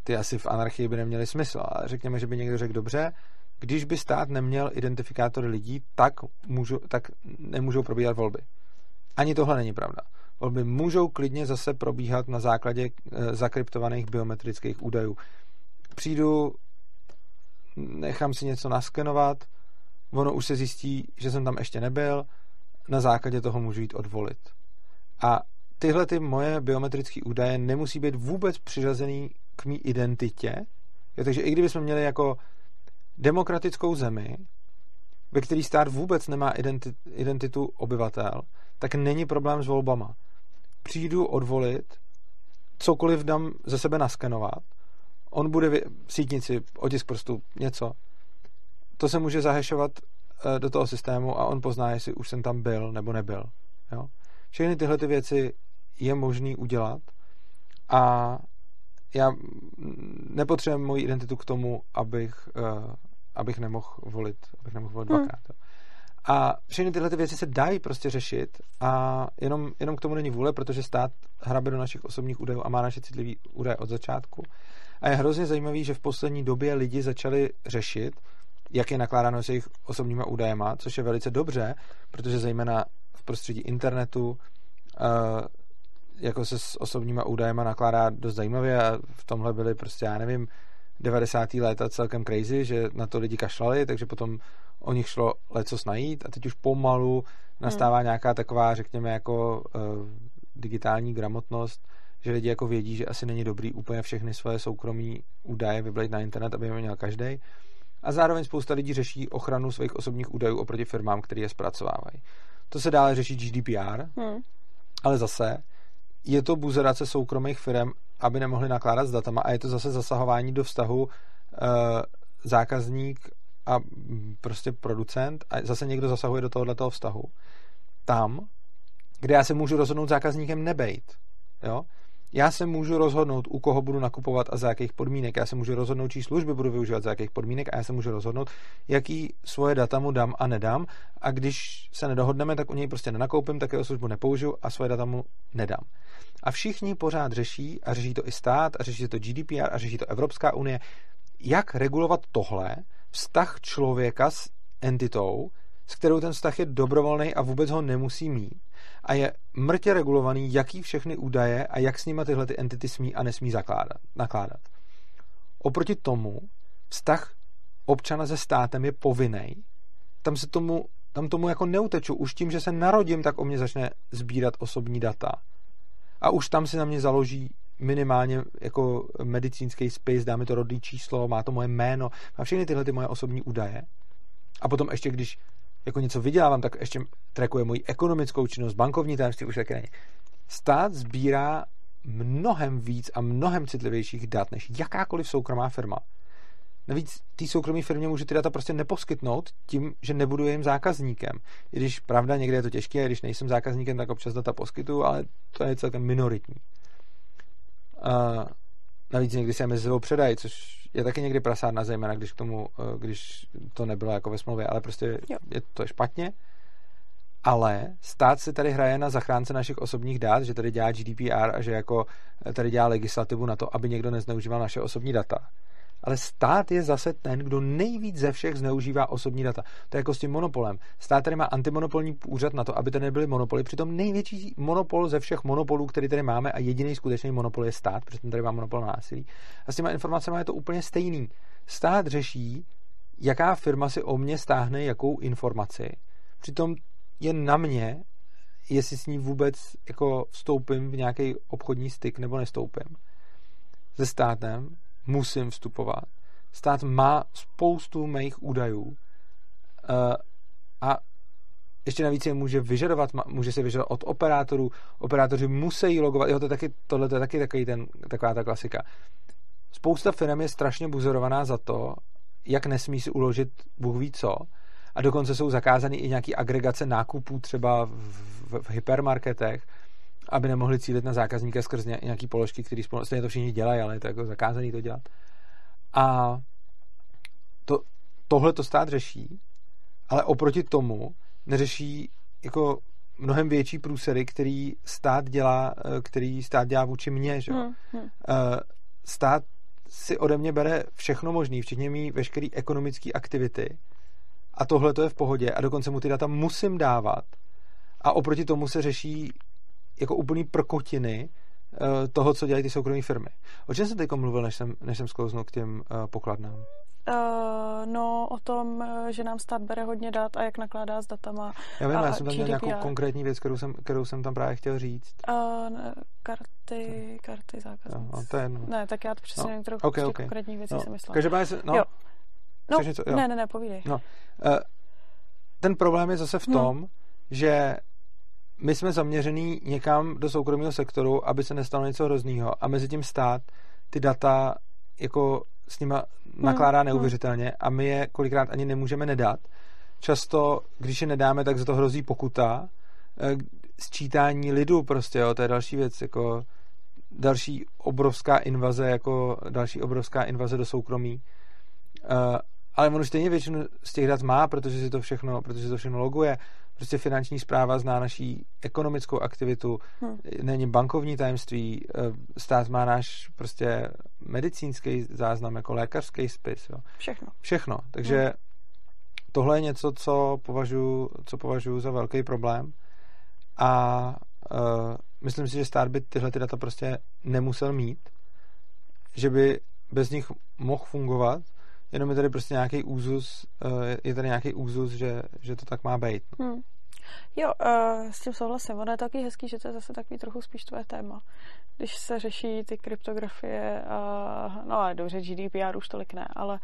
Ty asi v anarchii by neměly smysl, ale řekněme, že by někdo řekl dobře, když by stát neměl identifikátory lidí, tak, můžu, tak nemůžou probíhat volby. Ani tohle není pravda. Volby můžou klidně zase probíhat na základě e, zakryptovaných biometrických údajů. Přijdu, nechám si něco naskenovat, ono už se zjistí, že jsem tam ještě nebyl, na základě toho můžu jít odvolit. A tyhle ty moje biometrické údaje nemusí být vůbec přiřazený k mý identitě. Jo, takže i kdybychom měli jako demokratickou zemi, ve který stát vůbec nemá identi- identitu obyvatel, tak není problém s volbama. Přijdu odvolit, cokoliv dám ze sebe naskenovat, on bude v sítnici, otisk prstu, něco. To se může zahešovat eh, do toho systému a on pozná, jestli už jsem tam byl nebo nebyl. Jo? Všechny tyhle ty věci je možný udělat a já nepotřebuji moji identitu k tomu, abych, uh, abych nemohl volit, abych nemohl volit hmm. dvakrát. Hmm. A všechny tyhle ty věci se dají prostě řešit a jenom, jenom k tomu není vůle, protože stát hrabe do našich osobních údajů a má naše citlivé údaje od začátku. A je hrozně zajímavý, že v poslední době lidi začali řešit, jak je nakládáno s jejich osobníma údajema, což je velice dobře, protože zejména v prostředí internetu uh, jako se s osobníma údajema nakládá dost zajímavě a v tomhle byly prostě, já nevím, 90. léta celkem crazy, že na to lidi kašlali, takže potom o nich šlo lecos najít a teď už pomalu nastává hmm. nějaká taková, řekněme, jako uh, digitální gramotnost, že lidi jako vědí, že asi není dobrý úplně všechny svoje soukromí údaje vyblit na internet, aby je měl každý. A zároveň spousta lidí řeší ochranu svých osobních údajů oproti firmám, které je zpracovávají. To se dále řeší GDPR, hmm. ale zase je to buzerace soukromých firm, aby nemohli nakládat s datama a je to zase zasahování do vztahu uh, zákazník a prostě producent a zase někdo zasahuje do tohoto vztahu. Tam, kde já se můžu rozhodnout zákazníkem nebejt. Jo? Já se můžu rozhodnout, u koho budu nakupovat a za jakých podmínek. Já se můžu rozhodnout, čí služby budu využívat za jakých podmínek a já se můžu rozhodnout, jaký svoje data mu dám a nedám. A když se nedohodneme, tak u něj prostě nenakoupím, tak jeho službu nepoužiju a svoje data mu nedám. A všichni pořád řeší, a řeší to i stát, a řeší to GDPR, a řeší to Evropská unie, jak regulovat tohle, vztah člověka s entitou, s kterou ten vztah je dobrovolný a vůbec ho nemusí mít. A je mrtě regulovaný, jaký všechny údaje a jak s nimi tyhle ty entity smí a nesmí zakládat, nakládat. Oproti tomu vztah občana se státem je povinný. Tam se tomu, tam tomu jako neuteču. Už tím, že se narodím, tak o mě začne sbírat osobní data. A už tam si na mě založí minimálně jako medicínský space, dáme to rodný číslo, má to moje jméno, má všechny tyhle ty moje osobní údaje. A potom ještě, když jako něco vydělávám, tak ještě trackuje moji ekonomickou činnost, bankovní tajemství už také není. Stát sbírá mnohem víc a mnohem citlivějších dat než jakákoliv soukromá firma. Navíc té soukromé firmě může ty data prostě neposkytnout tím, že nebudu jejím zákazníkem. I když pravda, někde je to těžké, a když nejsem zákazníkem, tak občas data poskytuju, ale to je celkem minoritní. Uh, navíc někdy se je mezi sebou předají, což je taky někdy prasárna, zejména když k tomu, uh, když to nebylo jako ve smlouvě, ale prostě jo. je to špatně. Ale stát se tady hraje na zachránce našich osobních dát, že tady dělá GDPR a že jako tady dělá legislativu na to, aby někdo nezneužíval naše osobní data ale stát je zase ten, kdo nejvíc ze všech zneužívá osobní data. To je jako s tím monopolem. Stát tady má antimonopolní úřad na to, aby tady nebyly monopoly. Přitom největší monopol ze všech monopolů, který tady máme a jediný skutečný monopol je stát, protože tady má monopol na násilí. A s těma informacemi je to úplně stejný. Stát řeší, jaká firma si o mě stáhne jakou informaci. Přitom je na mě, jestli s ní vůbec jako vstoupím v nějaký obchodní styk nebo nestoupím. Se státem musím vstupovat. Stát má spoustu mých údajů uh, a ještě navíc je může vyžadovat, může se vyžadovat od operátorů, operátoři musí logovat, jo, to je taky, tohle to je taky takový ten, taková ta klasika. Spousta firm je strašně buzerovaná za to, jak nesmí si uložit Bůh ví co, a dokonce jsou zakázány i nějaký agregace nákupů třeba v, v, v hypermarketech, aby nemohli cílit na zákazníka skrz nějaký položky, který spolu, stejně to všichni dělají, ale je to jako zakázaný to dělat. A to, tohle to stát řeší, ale oproti tomu neřeší jako mnohem větší průsery, který stát dělá, eh, který stát dělá vůči mně, že? Hmm, hmm. Stát si ode mě bere všechno možné, včetně mý veškeré ekonomické aktivity a tohle to je v pohodě a dokonce mu ty data musím dávat a oproti tomu se řeší jako úplný prkotiny eh, toho, co dělají ty soukromé firmy. O čem jsem teď mluvil, než jsem, než jsem sklouznul k těm uh, pokladnám? Uh, no o tom, že nám stát bere hodně dat a jak nakládá s datama. Já vím, já jsem tam měl nějakou konkrétní věc, kterou jsem, kterou jsem tam právě chtěl říct. Uh, ne, karty, karty zákaznic. No, to je jedno. Ne, tak já to přesně no. některou okay, okay. konkrétní věci no. jsem myslela. Každopádně no, jo. No, něco, jo. ne, ne, ne, povídej. No, uh, ten problém je zase v hm. tom, hmm. že my jsme zaměřený někam do soukromého sektoru, aby se nestalo něco hroznýho a mezi tím stát ty data jako s nima hmm, nakládá hmm. neuvěřitelně a my je kolikrát ani nemůžeme nedat. Často, když je nedáme, tak za to hrozí pokuta. Eh, sčítání lidu prostě, jo, to je další věc, jako další obrovská invaze, jako další obrovská invaze do soukromí. Uh, ale on už stejně většinu z těch dat má, protože si to všechno, protože si to všechno loguje. Prostě finanční zpráva zná naší ekonomickou aktivitu, hmm. není bankovní tajemství, eh, stát má náš prostě medicínský záznam, jako lékařský spis. Jo. Všechno. Všechno. Takže hmm. tohle je něco, co považuji, co považuji za velký problém. A uh, myslím si, že stát by tyhle ty data prostě nemusel mít, že by bez nich mohl fungovat, jenom je tady prostě nějaký úzus, uh, je tady nějaký úzus, že, že to tak má být. Hmm. Jo, uh, s tím souhlasím. Ono je taky hezký, že to je zase takový trochu spíš tvoje téma. Když se řeší ty kryptografie, uh, no ale dobře, GDPR už tolik ne, ale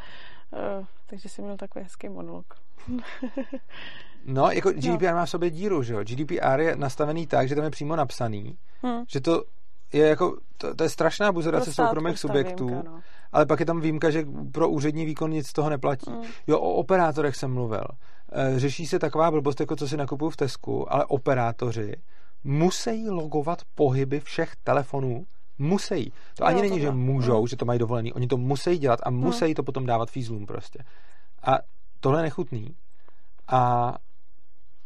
uh, takže jsi měl takový hezký monolog. <laughs> no, jako GDPR no. má v sobě díru, že jo? GDPR je nastavený tak, že tam je přímo napsaný, hmm. že to je jako, to, to je strašná buzerace soukromých subjektů, výjimka, no. ale pak je tam výjimka, že pro úřední výkon nic z toho neplatí. Hmm. Jo, o operátorech jsem mluvil. E, řeší se taková blbost, jako co si nakupuju v Tesku, ale operátoři musí logovat pohyby všech telefonů Musí. To jo, ani není, že můžou, hmm. že to mají dovolený. Oni to musí dělat a musí hmm. to potom dávat fízlům prostě. A tohle je nechutný. A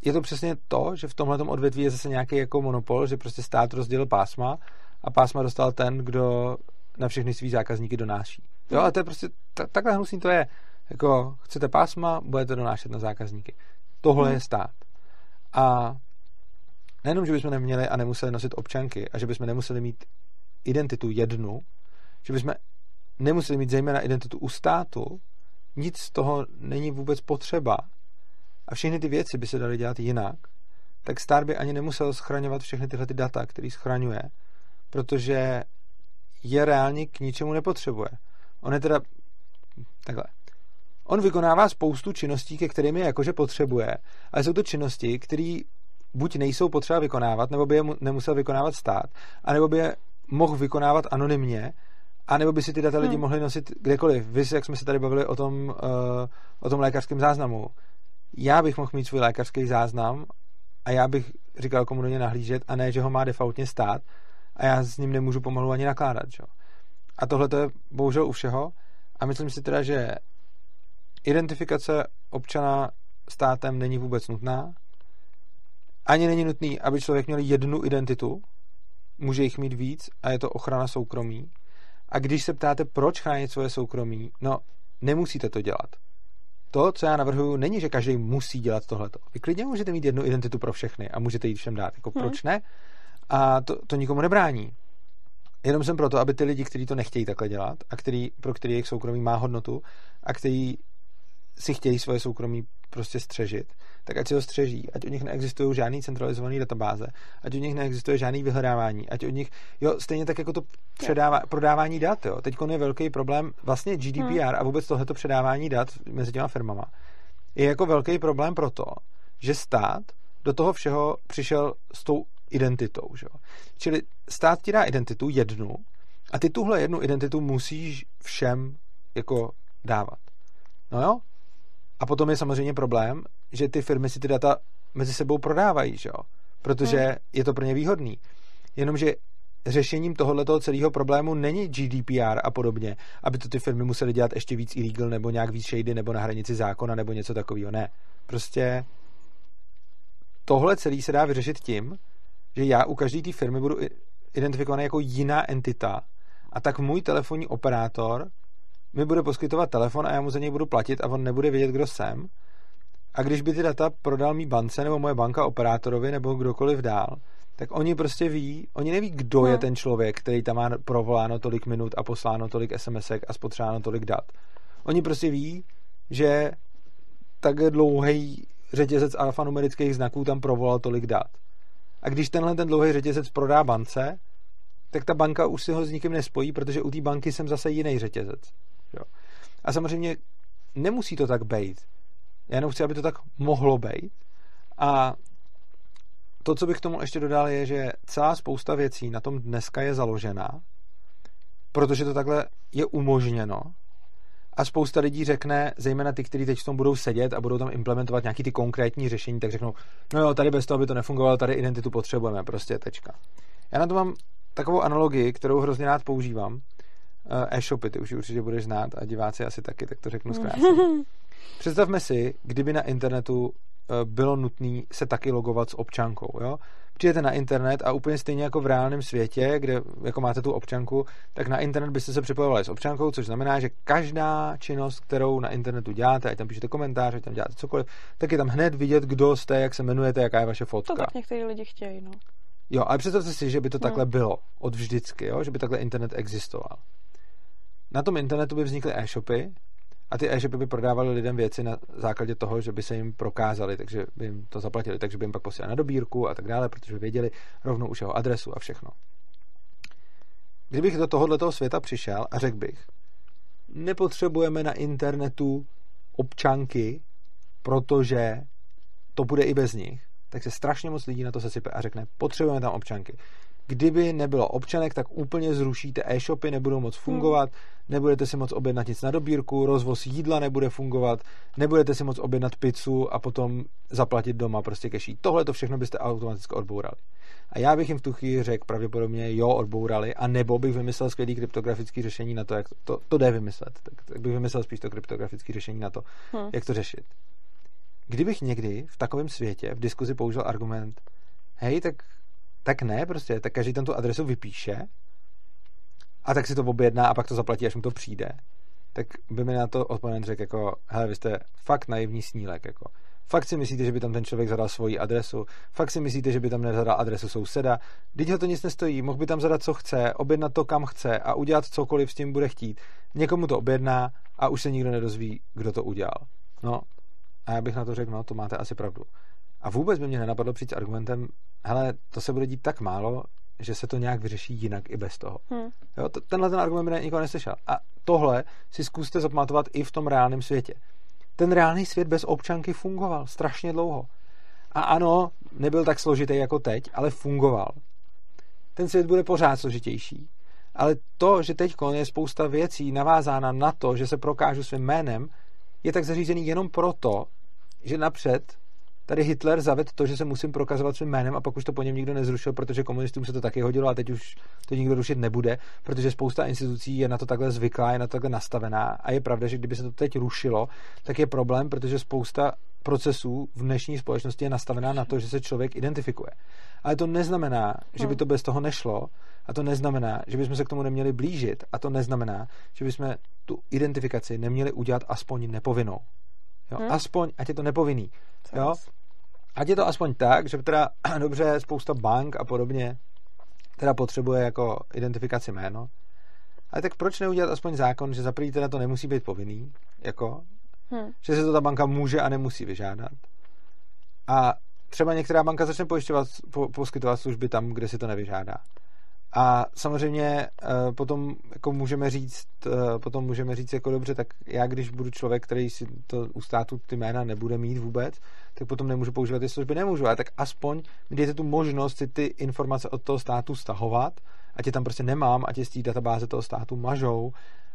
je to přesně to, že v tomhle odvětví je zase nějaký jako monopol, že prostě stát rozdělil pásma a pásma dostal ten, kdo na všechny svý zákazníky donáší. Jo, a to je prostě, t- takhle hnusný to je. Jako, chcete pásma, budete donášet na zákazníky. Tohle hmm. je stát. A nejenom, že bychom neměli a nemuseli nosit občanky a že bychom nemuseli mít identitu jednu, že bychom nemuseli mít zejména identitu u státu, nic z toho není vůbec potřeba a všechny ty věci by se daly dělat jinak, tak stát by ani nemusel schraňovat všechny tyhle ty data, který schraňuje, protože je reálně k ničemu nepotřebuje. On je teda takhle. On vykonává spoustu činností, ke kterým je jakože potřebuje, ale jsou to činnosti, které buď nejsou potřeba vykonávat, nebo by je nemusel vykonávat stát, anebo by je mohl vykonávat anonymně, anebo by si ty data lidi hmm. mohli nosit kdekoliv. Vy, jak jsme se tady bavili o tom, uh, o tom lékařském záznamu. Já bych mohl mít svůj lékařský záznam a já bych říkal, komu do něj nahlížet a ne, že ho má defaultně stát a já s ním nemůžu pomalu ani nakládat. Že? A tohle to je bohužel u všeho a myslím si teda, že identifikace občana státem není vůbec nutná. Ani není nutný, aby člověk měl jednu identitu, může jich mít víc a je to ochrana soukromí. A když se ptáte, proč chránit svoje soukromí, no, nemusíte to dělat. To, co já navrhuju, není, že každý musí dělat tohleto. Vy klidně můžete mít jednu identitu pro všechny a můžete jít všem dát. Jako, hmm. proč ne? A to, to nikomu nebrání. Jenom jsem proto, aby ty lidi, kteří to nechtějí takhle dělat a který, pro který jejich soukromí má hodnotu a který si chtějí svoje soukromí prostě střežit, tak ať si ho střeží, ať u nich neexistují žádný centralizovaný databáze, ať u nich neexistuje žádný vyhledávání, ať u nich, jo, stejně tak jako to předává, prodávání dat, jo. Teď je velký problém, vlastně GDPR hmm. a vůbec tohleto předávání dat mezi těma firmama je jako velký problém proto, že stát do toho všeho přišel s tou identitou, že jo. Čili stát ti dá identitu jednu a ty tuhle jednu identitu musíš všem jako dávat. No jo, a potom je samozřejmě problém, že ty firmy si ty data mezi sebou prodávají, že jo? Protože hmm. je to pro ně výhodný. Jenomže řešením tohoto celého problému není GDPR a podobně, aby to ty firmy musely dělat ještě víc illegal nebo nějak víc shady nebo na hranici zákona nebo něco takového. Ne. Prostě tohle celé se dá vyřešit tím, že já u každé té firmy budu identifikovaný jako jiná entita a tak můj telefonní operátor mi bude poskytovat telefon a já mu za něj budu platit a on nebude vědět, kdo jsem. A když by ty data prodal mý bance nebo moje banka operátorovi nebo kdokoliv dál, tak oni prostě ví, oni neví, kdo no. je ten člověk, který tam má provoláno tolik minut a posláno tolik SMSek a spotřebováno tolik dat. Oni prostě ví, že tak dlouhý řetězec alfanumerických znaků tam provolal tolik dat. A když tenhle ten dlouhý řetězec prodá bance, tak ta banka už si ho s nikým nespojí, protože u té banky jsem zase jiný řetězec. Jo. A samozřejmě nemusí to tak být. Já jenom chci, aby to tak mohlo být. A to, co bych k tomu ještě dodal, je, že celá spousta věcí na tom dneska je založená, protože to takhle je umožněno. A spousta lidí řekne, zejména ty, kteří teď v tom budou sedět a budou tam implementovat nějaký ty konkrétní řešení, tak řeknou, no jo, tady bez toho by to nefungovalo, tady identitu potřebujeme, prostě tečka. Já na to mám takovou analogii, kterou hrozně rád používám. Eh, e-shopy, ty už ji určitě budeš znát a diváci asi taky, tak to řeknu zkrátce. <laughs> Představme si, kdyby na internetu Eh, bylo nutné se taky logovat s občankou. Jo? Přijete na internet a úplně stejně jako v reálném světě, kde jako máte tu občanku, tak na internet byste se připojovali s občankou, což znamená, že každá činnost, kterou na internetu děláte, ať tam píšete komentáře, ať tam děláte cokoliv, tak je tam hned vidět, kdo jste, jak se jmenujete, jaká je vaše fotka. To tak někteří lidi chtějí, no. Jo, ale představte si, že by to hmm. takhle bylo od vždycky, jo? že by takhle internet existoval. Na tom internetu by vznikly e-shopy, a ty e-shopy by prodávali lidem věci na základě toho, že by se jim prokázali, takže by jim to zaplatili, takže by jim pak posílali na dobírku a tak dále, protože věděli rovnou už jeho adresu a všechno. Kdybych do tohoto světa přišel a řekl bych, nepotřebujeme na internetu občanky, protože to bude i bez nich, tak se strašně moc lidí na to sesype a řekne, potřebujeme tam občanky. Kdyby nebylo občanek, tak úplně zrušíte e-shopy, nebudou moc fungovat, hmm. nebudete si moc objednat nic na dobírku, rozvoz jídla nebude fungovat, nebudete si moc objednat pizzu a potom zaplatit doma prostě keší. Tohle to všechno byste automaticky odbourali. A já bych jim v tu chvíli řekl pravděpodobně jo, odbourali, a nebo bych vymyslel skvělý kryptografický řešení na to, jak to, to, to jde vymyslet. Tak, tak bych vymyslel spíš to kryptografické řešení na to, hmm. jak to řešit. Kdybych někdy v takovém světě v diskuzi použil argument, hej, tak tak ne, prostě, tak každý tam tu adresu vypíše a tak si to objedná a pak to zaplatí, až mu to přijde. Tak by mi na to oponent řekl jako, hele, vy jste fakt naivní snílek, jako. Fakt si myslíte, že by tam ten člověk zadal svoji adresu? Fakt si myslíte, že by tam nezadal adresu souseda? Teď ho to nic nestojí, mohl by tam zadat, co chce, objednat to, kam chce a udělat cokoliv s tím bude chtít. Někomu to objedná a už se nikdo nedozví, kdo to udělal. No, a já bych na to řekl, no, to máte asi pravdu. A vůbec by mě nenapadlo přijít s argumentem, hele, to se bude dít tak málo, že se to nějak vyřeší jinak i bez toho. Hmm. Jo, to, tenhle ten argument by nikoho neslyšel. A tohle si zkuste zapamatovat i v tom reálném světě. Ten reálný svět bez občanky fungoval strašně dlouho. A ano, nebyl tak složitý jako teď, ale fungoval. Ten svět bude pořád složitější. Ale to, že teď je spousta věcí navázána na to, že se prokážu svým jménem, je tak zařízený jenom proto, že napřed tady Hitler zavedl to, že se musím prokazovat svým jménem a pak už to po něm nikdo nezrušil, protože komunistům se to taky hodilo a teď už to nikdo rušit nebude, protože spousta institucí je na to takhle zvyklá, je na to takhle nastavená a je pravda, že kdyby se to teď rušilo, tak je problém, protože spousta procesů v dnešní společnosti je nastavená na to, že se člověk identifikuje. Ale to neznamená, že by to bez toho nešlo a to neznamená, že bychom se k tomu neměli blížit a to neznamená, že bychom tu identifikaci neměli udělat aspoň nepovinnou. Jo? Hmm. Aspoň, ať je to nepovinný. Jo? Ať je to aspoň tak, že teda <clears throat> dobře spousta bank a podobně teda potřebuje jako identifikaci jméno. Ale tak proč neudělat aspoň zákon, že za první teda to nemusí být povinný, jako, hmm. že se to ta banka může a nemusí vyžádat. A třeba některá banka začne pojišťovat, po, poskytovat služby tam, kde si to nevyžádá. A samozřejmě uh, potom jako můžeme říct, uh, potom můžeme říct jako dobře, tak já když budu člověk, který si to u státu ty jména nebude mít vůbec, tak potom nemůžu používat ty služby, nemůžu, ale tak aspoň mi dejte tu možnost si ty informace od toho státu stahovat, ať je tam prostě nemám, ať je z té databáze toho státu mažou,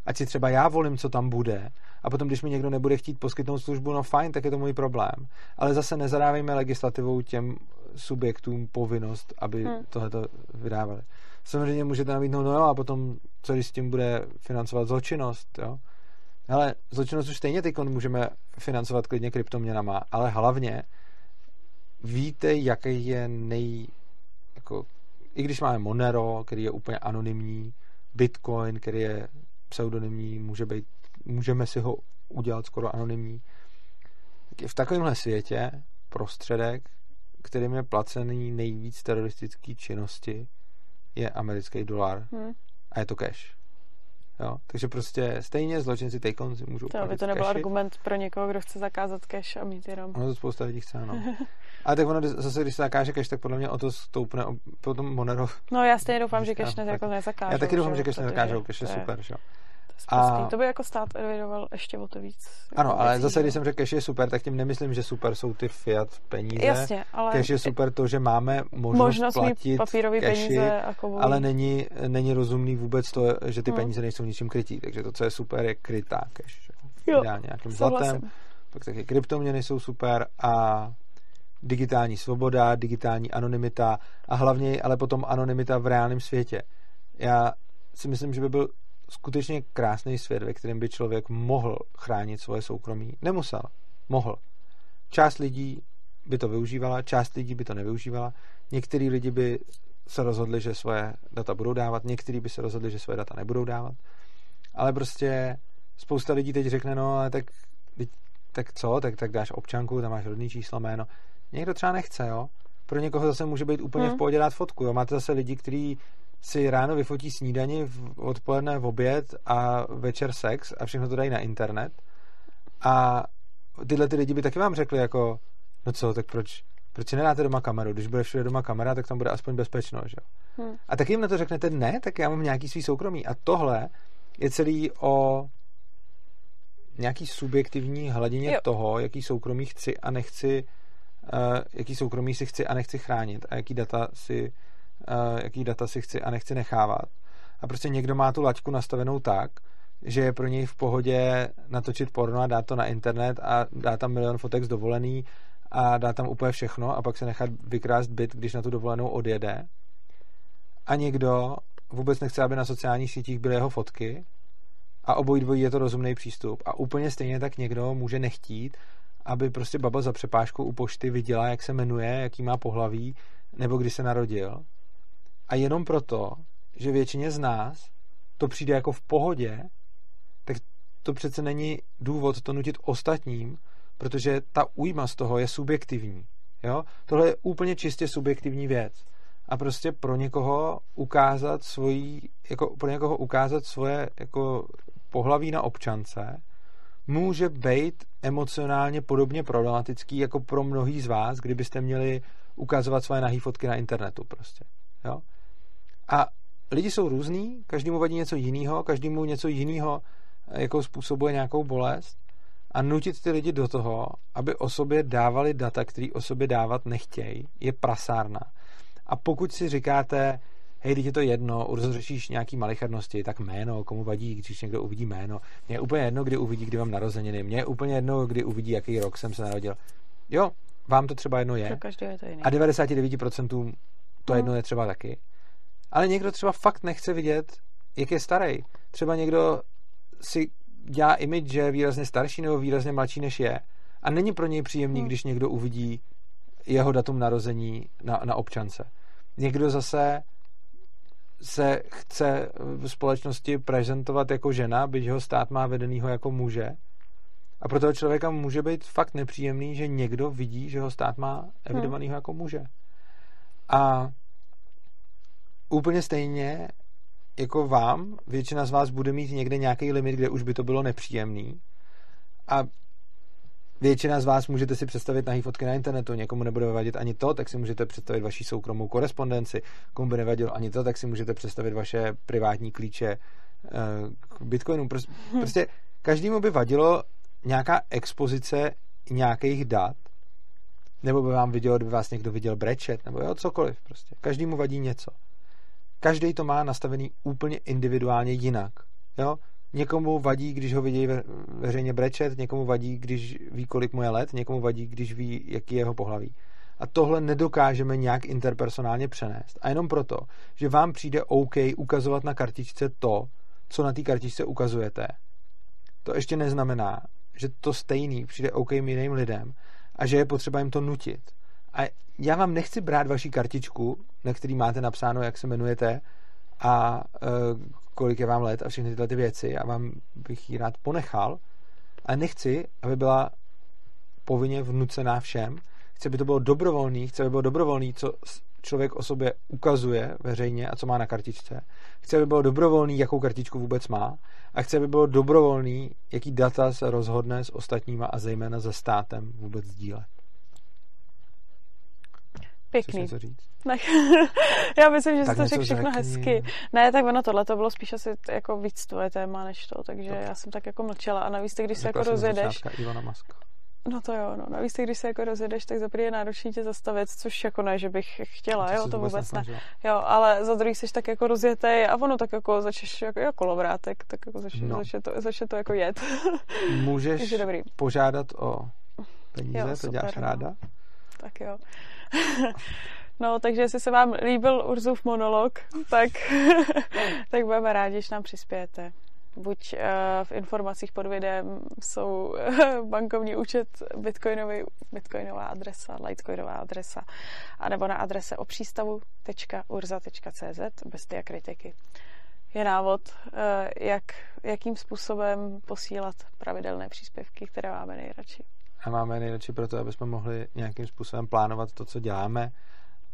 ať si třeba já volím, co tam bude, a potom, když mi někdo nebude chtít poskytnout službu, no fajn, tak je to můj problém. Ale zase nezadávejme legislativou těm subjektům povinnost, aby Hmm. tohleto vydávali. Samozřejmě můžete nabídnout, no jo, a potom, co když s tím bude financovat zločinnost, jo? Ale zločinnost už stejně teď můžeme financovat klidně kryptoměnama, ale hlavně víte, jaký je nej... Jako, I když máme Monero, který je úplně anonymní, Bitcoin, který je pseudonymní, může být, můžeme si ho udělat skoro anonymní. Tak v takovémhle světě prostředek, kterým je placený nejvíc teroristické činnosti, je americký dolar Hmm. a je to cash. Jo? Takže prostě stejně zločinci Tejkon si můžou To, platit to nebyl argument pro někoho, kdo chce zakázat cash a mít jenom. Ono to spousta lidí chce, no. <laughs> Ale tak ono zase, když se zakáže cash, tak podle mě o to stoupne o- potom Monero. No já stejně doufám, že <laughs> cash ne, jako nezakážou. Já taky doufám, že cash nezakážou, cash je super, že jo. A-. To by jako stát evidoval ještě o to víc. jako Ano, ale věcí, zase, že když jsem řekl cash je super, tak tím nemyslím, že super jsou ty fiat peníze. Jasně, ale Cash je super to, že máme možnost, možnost platit papírový cashy, peníze a kovový. ale není, není rozumný vůbec to, že ty Hmm. peníze nejsou ničím krytí. Takže to, co je super, je krytá cash. že Jo. Ideálně nějakým zlatem, Souhlasím. pak taky kryptoměny jsou super a digitální svoboda, digitální anonymita a hlavně ale potom anonymita v reálném světě. Já si myslím, že by byl skutečně krásný svět, ve kterém by člověk mohl chránit svoje soukromí. Nemusel. Mohl. Část lidí by to využívala, část lidí by to nevyužívala. Některý lidi by se rozhodli, že svoje data budou dávat, některý by se rozhodli, že svoje data nebudou dávat. Ale prostě spousta lidí teď řekne, no ale tak, tak co, tak, tak dáš občanku, tam máš rodný číslo, jméno. Někdo třeba nechce, jo. Pro někoho zase může být úplně Hmm. v pohodě dát fotku, jo. Máte zase lidi, kteří si ráno vyfotí snídani, v- odpoledne v oběd a večer sex a všechno to dají na internet. A tyhle ty lidi by taky vám řekli jako, no co, tak proč, proč si nedáte doma kameru? Když bude všude doma kamera, tak tam bude aspoň bezpečno, že? Hmm. A taky jim na to řeknete, ne, tak já mám nějaký svý soukromí. A tohle je celý o nějaký subjektivní hladině Jo. toho, jaký soukromí chci a nechci, uh, jaký soukromí si chci a nechci chránit a jaký data si, jaký data si chci a nechci nechávat. A prostě někdo má tu laťku nastavenou tak, že je pro něj v pohodě natočit porno a dát to na internet a dát tam milion fotek z dovolený a dát tam úplně všechno a pak se nechat vykrást byt, když na tu dovolenou odjede. A někdo vůbec nechce, aby na sociálních sítích byly jeho fotky a obojí dvojí je to rozumný přístup. A úplně stejně tak někdo může nechtít, aby prostě baba za přepážkou u pošty viděla, jak se jmenuje, jaký má pohlaví, nebo kdy se narodil. A jenom proto, že většině z nás to přijde jako v pohodě, tak to přece není důvod to nutit ostatním, protože ta újma z toho je subjektivní. Jo? Tohle je úplně čistě subjektivní věc. A prostě pro někoho ukázat svojí, jako pro někoho ukázat svoje jako pohlaví na občance může být emocionálně podobně problematický jako pro mnohý z vás, kdybyste měli ukazovat svoje nahý fotky na internetu prostě. Jo? A lidi jsou různý, každému vadí něco jiného, každému něco jiného jako způsobuje nějakou bolest a nutit ty lidi do toho, aby o sobě dávali data, který o sobě dávat nechtějí, je prasárna. A pokud si říkáte, hej, teď je to jedno, urzo řešíš nějaký malichernosti, tak jméno, komu vadí, když někdo uvidí jméno. Mně je úplně jedno, kdy uvidí, kdy mám narozeniny. Mně je úplně jedno, kdy uvidí, jaký rok jsem se narodil. Jo, vám to třeba jedno je. Pro každého je to jiný. A 99% to Hmm. jedno je třeba taky. Ale někdo třeba fakt nechce vidět, jak je starý. Třeba někdo si dělá image, že je výrazně starší nebo výrazně mladší, než je. A není pro něj příjemný, Hmm. když někdo uvidí jeho datum narození na, na občance. Někdo zase se chce v společnosti prezentovat jako žena, byť jeho stát má vedenýho jako muže. A pro toho člověka může být fakt nepříjemný, že někdo vidí, že ho stát má evidovanýho jako muže. A úplně stejně jako vám, většina z vás bude mít někde nějaký limit, kde už by to bylo nepříjemný. A většina z vás můžete si představit nahý fotky na internetu, někomu nebude vadit ani to, tak si můžete představit vaši soukromou korespondenci, komu by nevadilo ani to, tak si můžete představit vaše privátní klíče eh, k bitcoinu. Prostě, prostě každému by vadilo nějaká expozice nějakých dat, nebo by vám viděl, kdyby vás někdo viděl brečet, nebo jo, cokoliv prostě. Každému vadí něco. Každý to má nastavený úplně individuálně jinak. Jo? Někomu vadí, když ho vidí ve, veřejně brečet, někomu vadí, když ví, kolik mu je let, někomu vadí, když ví, jaký je jeho pohlaví. A tohle nedokážeme nějak interpersonálně přenést. A jenom proto, že vám přijde OK ukazovat na kartičce to, co na té kartičce ukazujete, to ještě neznamená, že to stejný přijde OK jiným lidem a že je potřeba jim to nutit. A já vám nechci brát vaši kartičku, na který máte napsáno, jak se jmenujete a e, kolik je vám let a všechny tyhle ty věci a vám bych ji rád ponechal, ale nechci, aby byla povinně vnucená všem. Chci, aby to bylo dobrovolný, chci, aby bylo dobrovolný, co člověk o sobě ukazuje veřejně a co má na kartičce. Chci, aby bylo dobrovolný, jakou kartičku vůbec má a chci, aby bylo dobrovolný, jaký data se rozhodne s ostatníma a zejména se státem vůbec sdílet. Pěkný. něco říct? Ne, <laughs> já myslím, že jsi to řekl všechno řekni. hezky. Ne, tak ono tohle to bylo spíš asi jako víc tvoje téma než to, takže já jsem tak jako mlčela a navíc, když se jako rozjedeš, Muska. no to jo, no, navíc, ty, když se jako rozjedeš, tak za prvý je náročný tě zastavit, což jako ne, že bych chtěla, To jo, to vůbec vůbec ne. Jo, ale za druhý jsi tak jako rozjetý a ono tak jako začneš jako, jako kolovrátek, tak jako začne, No. začne, to, začne to jako jet. <laughs> Můžeš dobrý. požádat o peníze, Jo, to super, děláš no. ráda? Tak jo. No, takže jestli se vám líbil Urzův monolog, tak, <laughs> tak budeme rádi, když nám přispějete. Buď uh, v informacích pod videem jsou bankovní účet, bitcoinový, bitcoinová adresa, litecoinová adresa, anebo na adrese opřístavu.urza.cz bez diakritiky. Je návod, uh, jak, jakým způsobem posílat pravidelné příspěvky, které máme nejradši. A máme nejradši proto, aby jsme mohli nějakým způsobem plánovat to, co děláme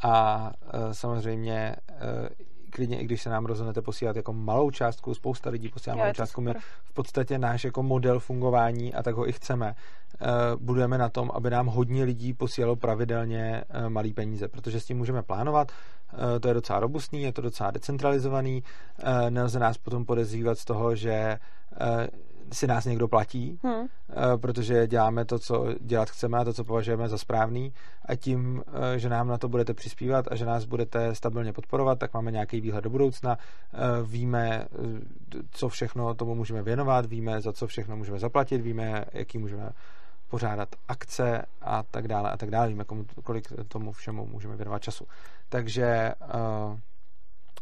a e, samozřejmě e, klidně, i když se nám rozhodnete posílat jako malou částku, spousta lidí posílá malou to částku, my v podstatě náš jako model fungování a tak ho i chceme. E, budujeme na tom, aby nám hodně lidí posílalo pravidelně e, malý peníze, protože s tím můžeme plánovat, e, to je docela robustný, je to docela decentralizovaný, nelze nás potom podezřívat z toho, že si nás někdo platí, Hmm. Eh, protože děláme to, co dělat chceme a to, co považujeme za správný a tím, eh, že nám na to budete přispívat a že nás budete stabilně podporovat, tak máme nějaký výhled do budoucna, Eh, víme, co všechno tomu můžeme věnovat, víme, za co všechno můžeme zaplatit, víme, jaký můžeme pořádat akce a tak dále a tak dále. Víme, komu, kolik tomu všemu můžeme věnovat času. Takže uh,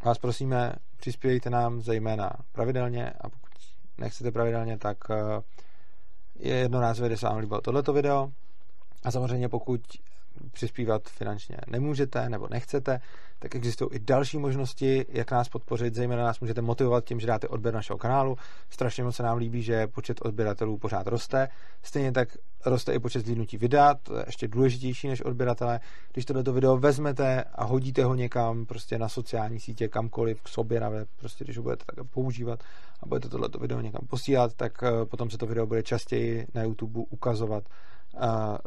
vás prosíme, přispějte nám zejména pravidelně a pokud nechcete pravidelně, tak uh, je jednorázové, kde se vám líbilo tohleto video. A samozřejmě pokud přispívat finančně nemůžete nebo nechcete, tak existují i další možnosti, jak nás podpořit. Zejména nás můžete motivovat tím, že dáte odběr našeho kanálu. Strašně moc se nám líbí, že počet odběratelů pořád roste. Stejně tak roste i počet zlídnutí videa, to je ještě důležitější než odběratele. Když tohleto video vezmete a hodíte ho někam prostě na sociální sítě, kamkoliv, k sobě na web, prostě když ho budete takhle používat a budete tohleto video někam posílat, tak eh, potom se to video bude častěji na YouTube ukazovat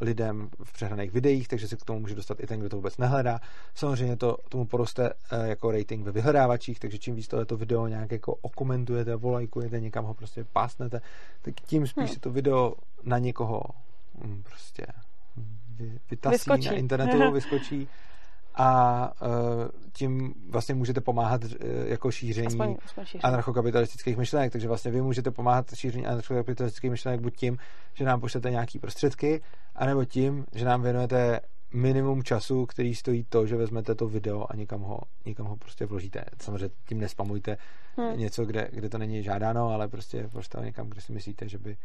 lidem v přehraných videích, takže se k tomu může dostat i ten, kdo to vůbec nehledá. Samozřejmě to tomu poroste uh, jako rating ve vyhledávačích, takže čím víc tohleto video nějak jako okomentujete, volajkujete, někam ho prostě pásnete, tak tím spíš Hmm. se to video na někoho mm, prostě vy, vytasí Vyskočí. na internetu, <laughs> vyskočí a uh, tím vlastně můžete pomáhat uh, jako šíření Aspoň, aspoň šíření. anarchokapitalistických myšlenek, takže vlastně vy můžete pomáhat šíření anarchokapitalistických myšlenek buď tím, že nám pošlete nějaký prostředky, anebo tím, že nám věnujete minimum času, který stojí to, že vezmete to video a někam ho, někam ho prostě vložíte. Samozřejmě tím nespamujte Hmm. něco, kde, kde to není žádáno, ale prostě vložte ho někam, kde si myslíte, že by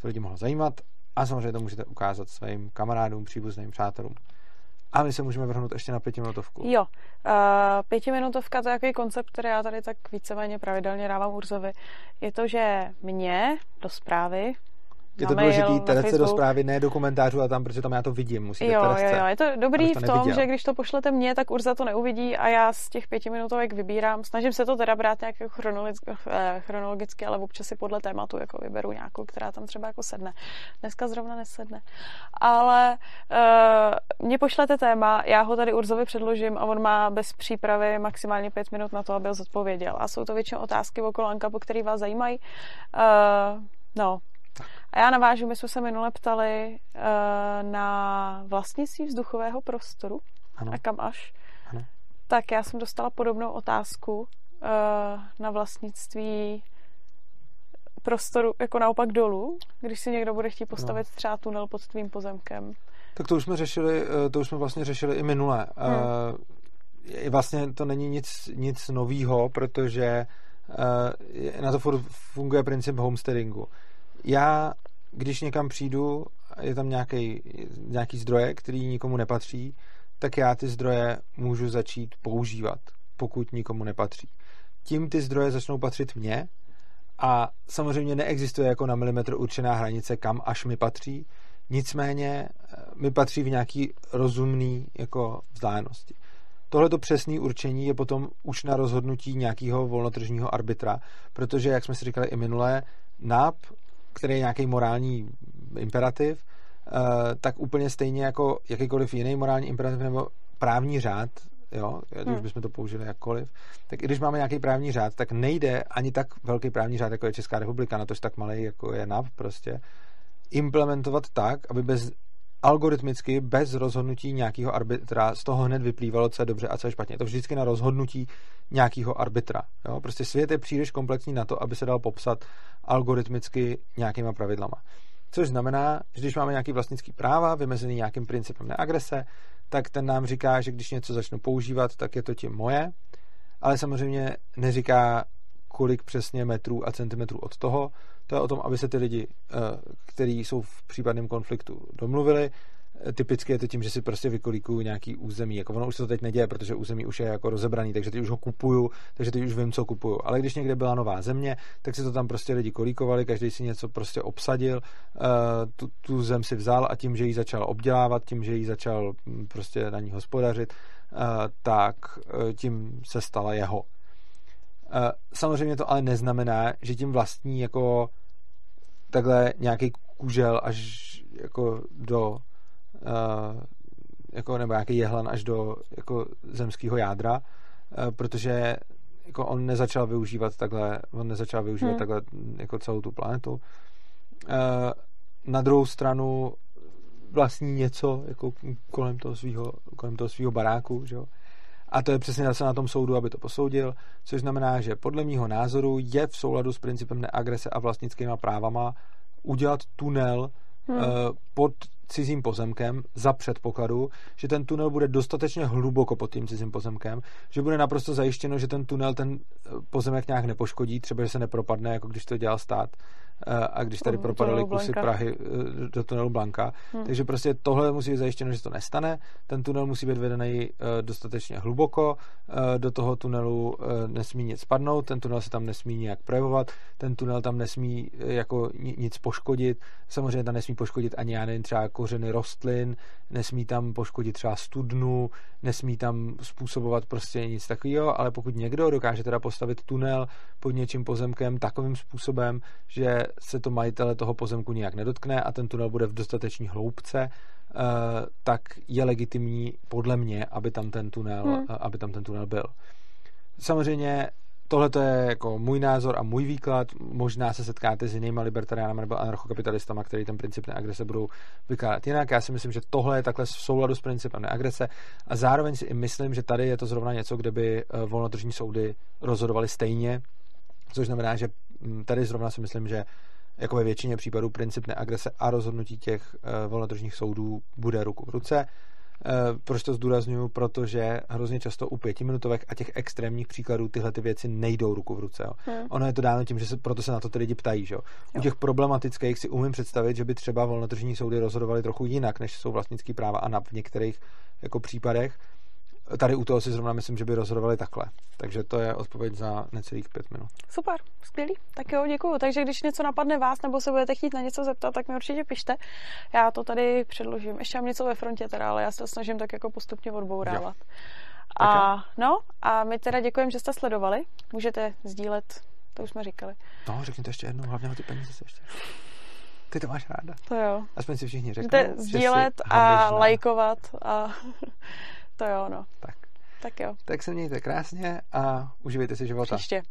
to lidi mohlo zajímat a samozřejmě to můžete ukázat svým kamarádům, příbuzným, přátelům. A my se můžeme vrhnout ještě na pětiminutovku. Jo, uh, pětiminutovka to je takový koncept, který já tady tak víceméně pravidelně dávám Urzovi. Je to, že mě do zprávy Je to mail, důležitý, na Terece do zprávy, ne do komentářů a tam, protože tam já to vidím, musíte Jo, jo, jo, je to dobrý to v tom, neviděl. že když to pošlete mně, tak Urza to neuvidí a já z těch pětiminutovek vybírám. Snažím se to teda brát nějak chronologicky, eh, chronologicky, ale občas si podle tématu jako vyberu nějakou, která tam třeba jako sedne. Dneska zrovna nesedne. Ale uh, mě pošlete téma, já ho tady Urzovi předložím a on má bez přípravy maximálně pět minut na to, aby ho zodpověděl. A jsou to většinou otázky okolo Ankapu, které vás zajímají. Uh, no, a já navážu, my jsme se minule ptali uh, na vlastnictví vzduchového prostoru Ano. a kam až. Ano. Tak já jsem dostala podobnou otázku uh, na vlastnictví prostoru jako naopak dolů, když si někdo bude chtít postavit třeba tunel pod tvým pozemkem. Tak to už jsme řešili, eh, to už jsme vlastně řešili i minule. Hmm. Vlastně to není nic, nic novýho, protože na to funguje princip homesteadingu. Já, když někam přijdu, je tam nějaký, nějaký zdroje, který nikomu nepatří, tak já ty zdroje můžu začít používat, pokud nikomu nepatří. Tím ty zdroje začnou patřit mně a samozřejmě neexistuje jako na milimetr určená hranice, kam až mi patří, nicméně eh, mi patří v nějaký rozumný jako vzdálenosti. Tohleto přesné určení je potom už na rozhodnutí nějakého volnotržního arbitra, protože, jak jsme si říkali i minulé, NAP, který je nějaký morální imperativ, eh, tak úplně stejně jako jakýkoliv jiný morální imperativ nebo právní řád, jo, ať hmm. už bychom to použili jakkoliv, tak i když máme nějaký právní řád, tak nejde ani tak velký právní řád, jako je Česká republika, na tož tak malý, jako je NAV prostě, implementovat tak, aby bez algoritmicky, bez rozhodnutí nějakého arbitra, z toho hned vyplývalo, co je dobře a co je špatně. Je to vždycky na rozhodnutí nějakého arbitra. Jo? Prostě svět je příliš komplexní na to, aby se dal popsat algoritmicky nějakýma pravidlama. Což znamená, že když máme nějaký vlastnický práva, vymezený nějakým principem neagrese, tak ten nám říká, že když něco začnu používat, tak je to tím moje, ale samozřejmě neříká, kolik přesně metrů a centimetrů od toho. To je o tom, aby se ty lidi, eh, kteří jsou v případném konfliktu, domluvili, typicky je to tím, že si prostě vykolíkuju nějaký území. Jako ono už se to teď neděje, protože území už je jako rozebraný, takže teď už ho kupuju, takže teď už vím, co kupuju. Ale když někde byla nová země, tak si to tam prostě lidi kolíkovali, každý si něco prostě obsadil, uh, tu, tu zem si vzal a tím, že ji začal obdělávat, tím, že ji začal hm, prostě na ní hospodařit, tak tím se stala jeho. Samozřejmě to ale neznamená, že tím vlastní jako takhle nějaký kužel až jako do uh, jako, nebo nějaký jehlan až do jako zemského jádra, uh, protože jako on nezačal využívat takhle, on nezačal využívat hmm. takhle jako celou tu planetu. Uh, na druhou stranu vlastní něco jako kolem toho svého kolem toho svýho baráku, že jo? A to je přesně zase na tom soudu, aby to posoudil, což znamená, že podle mýho názoru je v souladu s principem neagrese a vlastnickými právama udělat tunel hmm. uh, pod cizím pozemkem za předpokladu, že ten tunel bude dostatečně hluboko pod tím cizím pozemkem, že bude naprosto zajištěno, že ten tunel ten eh, pozemek nějak nepoškodí, třeba že se nepropadne, jako když to dělal stát eh, a když tady propadaly kusy Prahy eh, do tunelu Blanka. Hmm. Takže prostě tohle musí být zajištěno, že to nestane. Ten tunel musí být vedený dostatečně hluboko, do toho tunelu nesmí nic spadnout, ten tunel se tam nesmí nějak projevovat, ten tunel tam nesmí jako nic poškodit, samozřejmě tam nesmí poškodit ani já nevím, třeba kořeny rostlin, nesmí tam poškodit třeba studnu, nesmí tam způsobovat prostě nic takového, ale pokud někdo dokáže teda postavit tunel pod něčím pozemkem takovým způsobem, že se to majitele toho pozemku nijak nedotkne a ten tunel bude v dostatečné hloubce, eh, tak je legitimní podle mě, aby tam ten tunel, hmm. aby tam ten tunel byl. Samozřejmě tohle to je jako můj názor a můj výklad. Možná se setkáte s jinými libertariánami nebo anarchokapitalistama, který ten princip neagrese budou vykládat jinak. Já si myslím, že tohle je takhle v souladu s principem neagrese a zároveň si i myslím, že tady je to zrovna něco, kde by eh, volnotržní soudy rozhodovaly stejně, což znamená, že hm, tady zrovna si myslím, že jako ve většině případů princip neagrese a rozhodnutí těch eh, volnotržních soudů bude ruku v ruce. Eh, proč to zdůraznuju? Protože hrozně často u pětiminutovek a těch extrémních příkladů tyhle ty věci nejdou ruku v ruce. Jo. Hmm. Ono je to dáno tím, že se, proto se na to ty lidi ptají. Že? Jo. U těch problematických si umím představit, že by třeba volnotržní soudy rozhodovaly trochu jinak, než jsou vlastnický práva a na v některých jako případech tady u toho si zrovna myslím, že by rozhodovali takhle. Takže to je odpověď za necelých pět minut. Super, skvělý. Tak jo, děkuju. Takže když něco napadne vás nebo se budete chtít na něco zeptat, tak mi určitě pište. Já to tady předložím. Ještě mám něco ve frontě teda, ale já se to snažím tak jako postupně odbourávat. Jo. A, no, a my teda děkujeme, že jste sledovali. Můžete sdílet, to už jsme říkali. No, řekněte ještě jednou, hlavně o ty peníze se ještě. Ty to máš ráda. To jo. Aspoň si všichni řeknou. Můžete sdílet a lajkovat a to jo, no. Tak. Tak jo. Tak se mějte krásně a uživejte si života. Příště.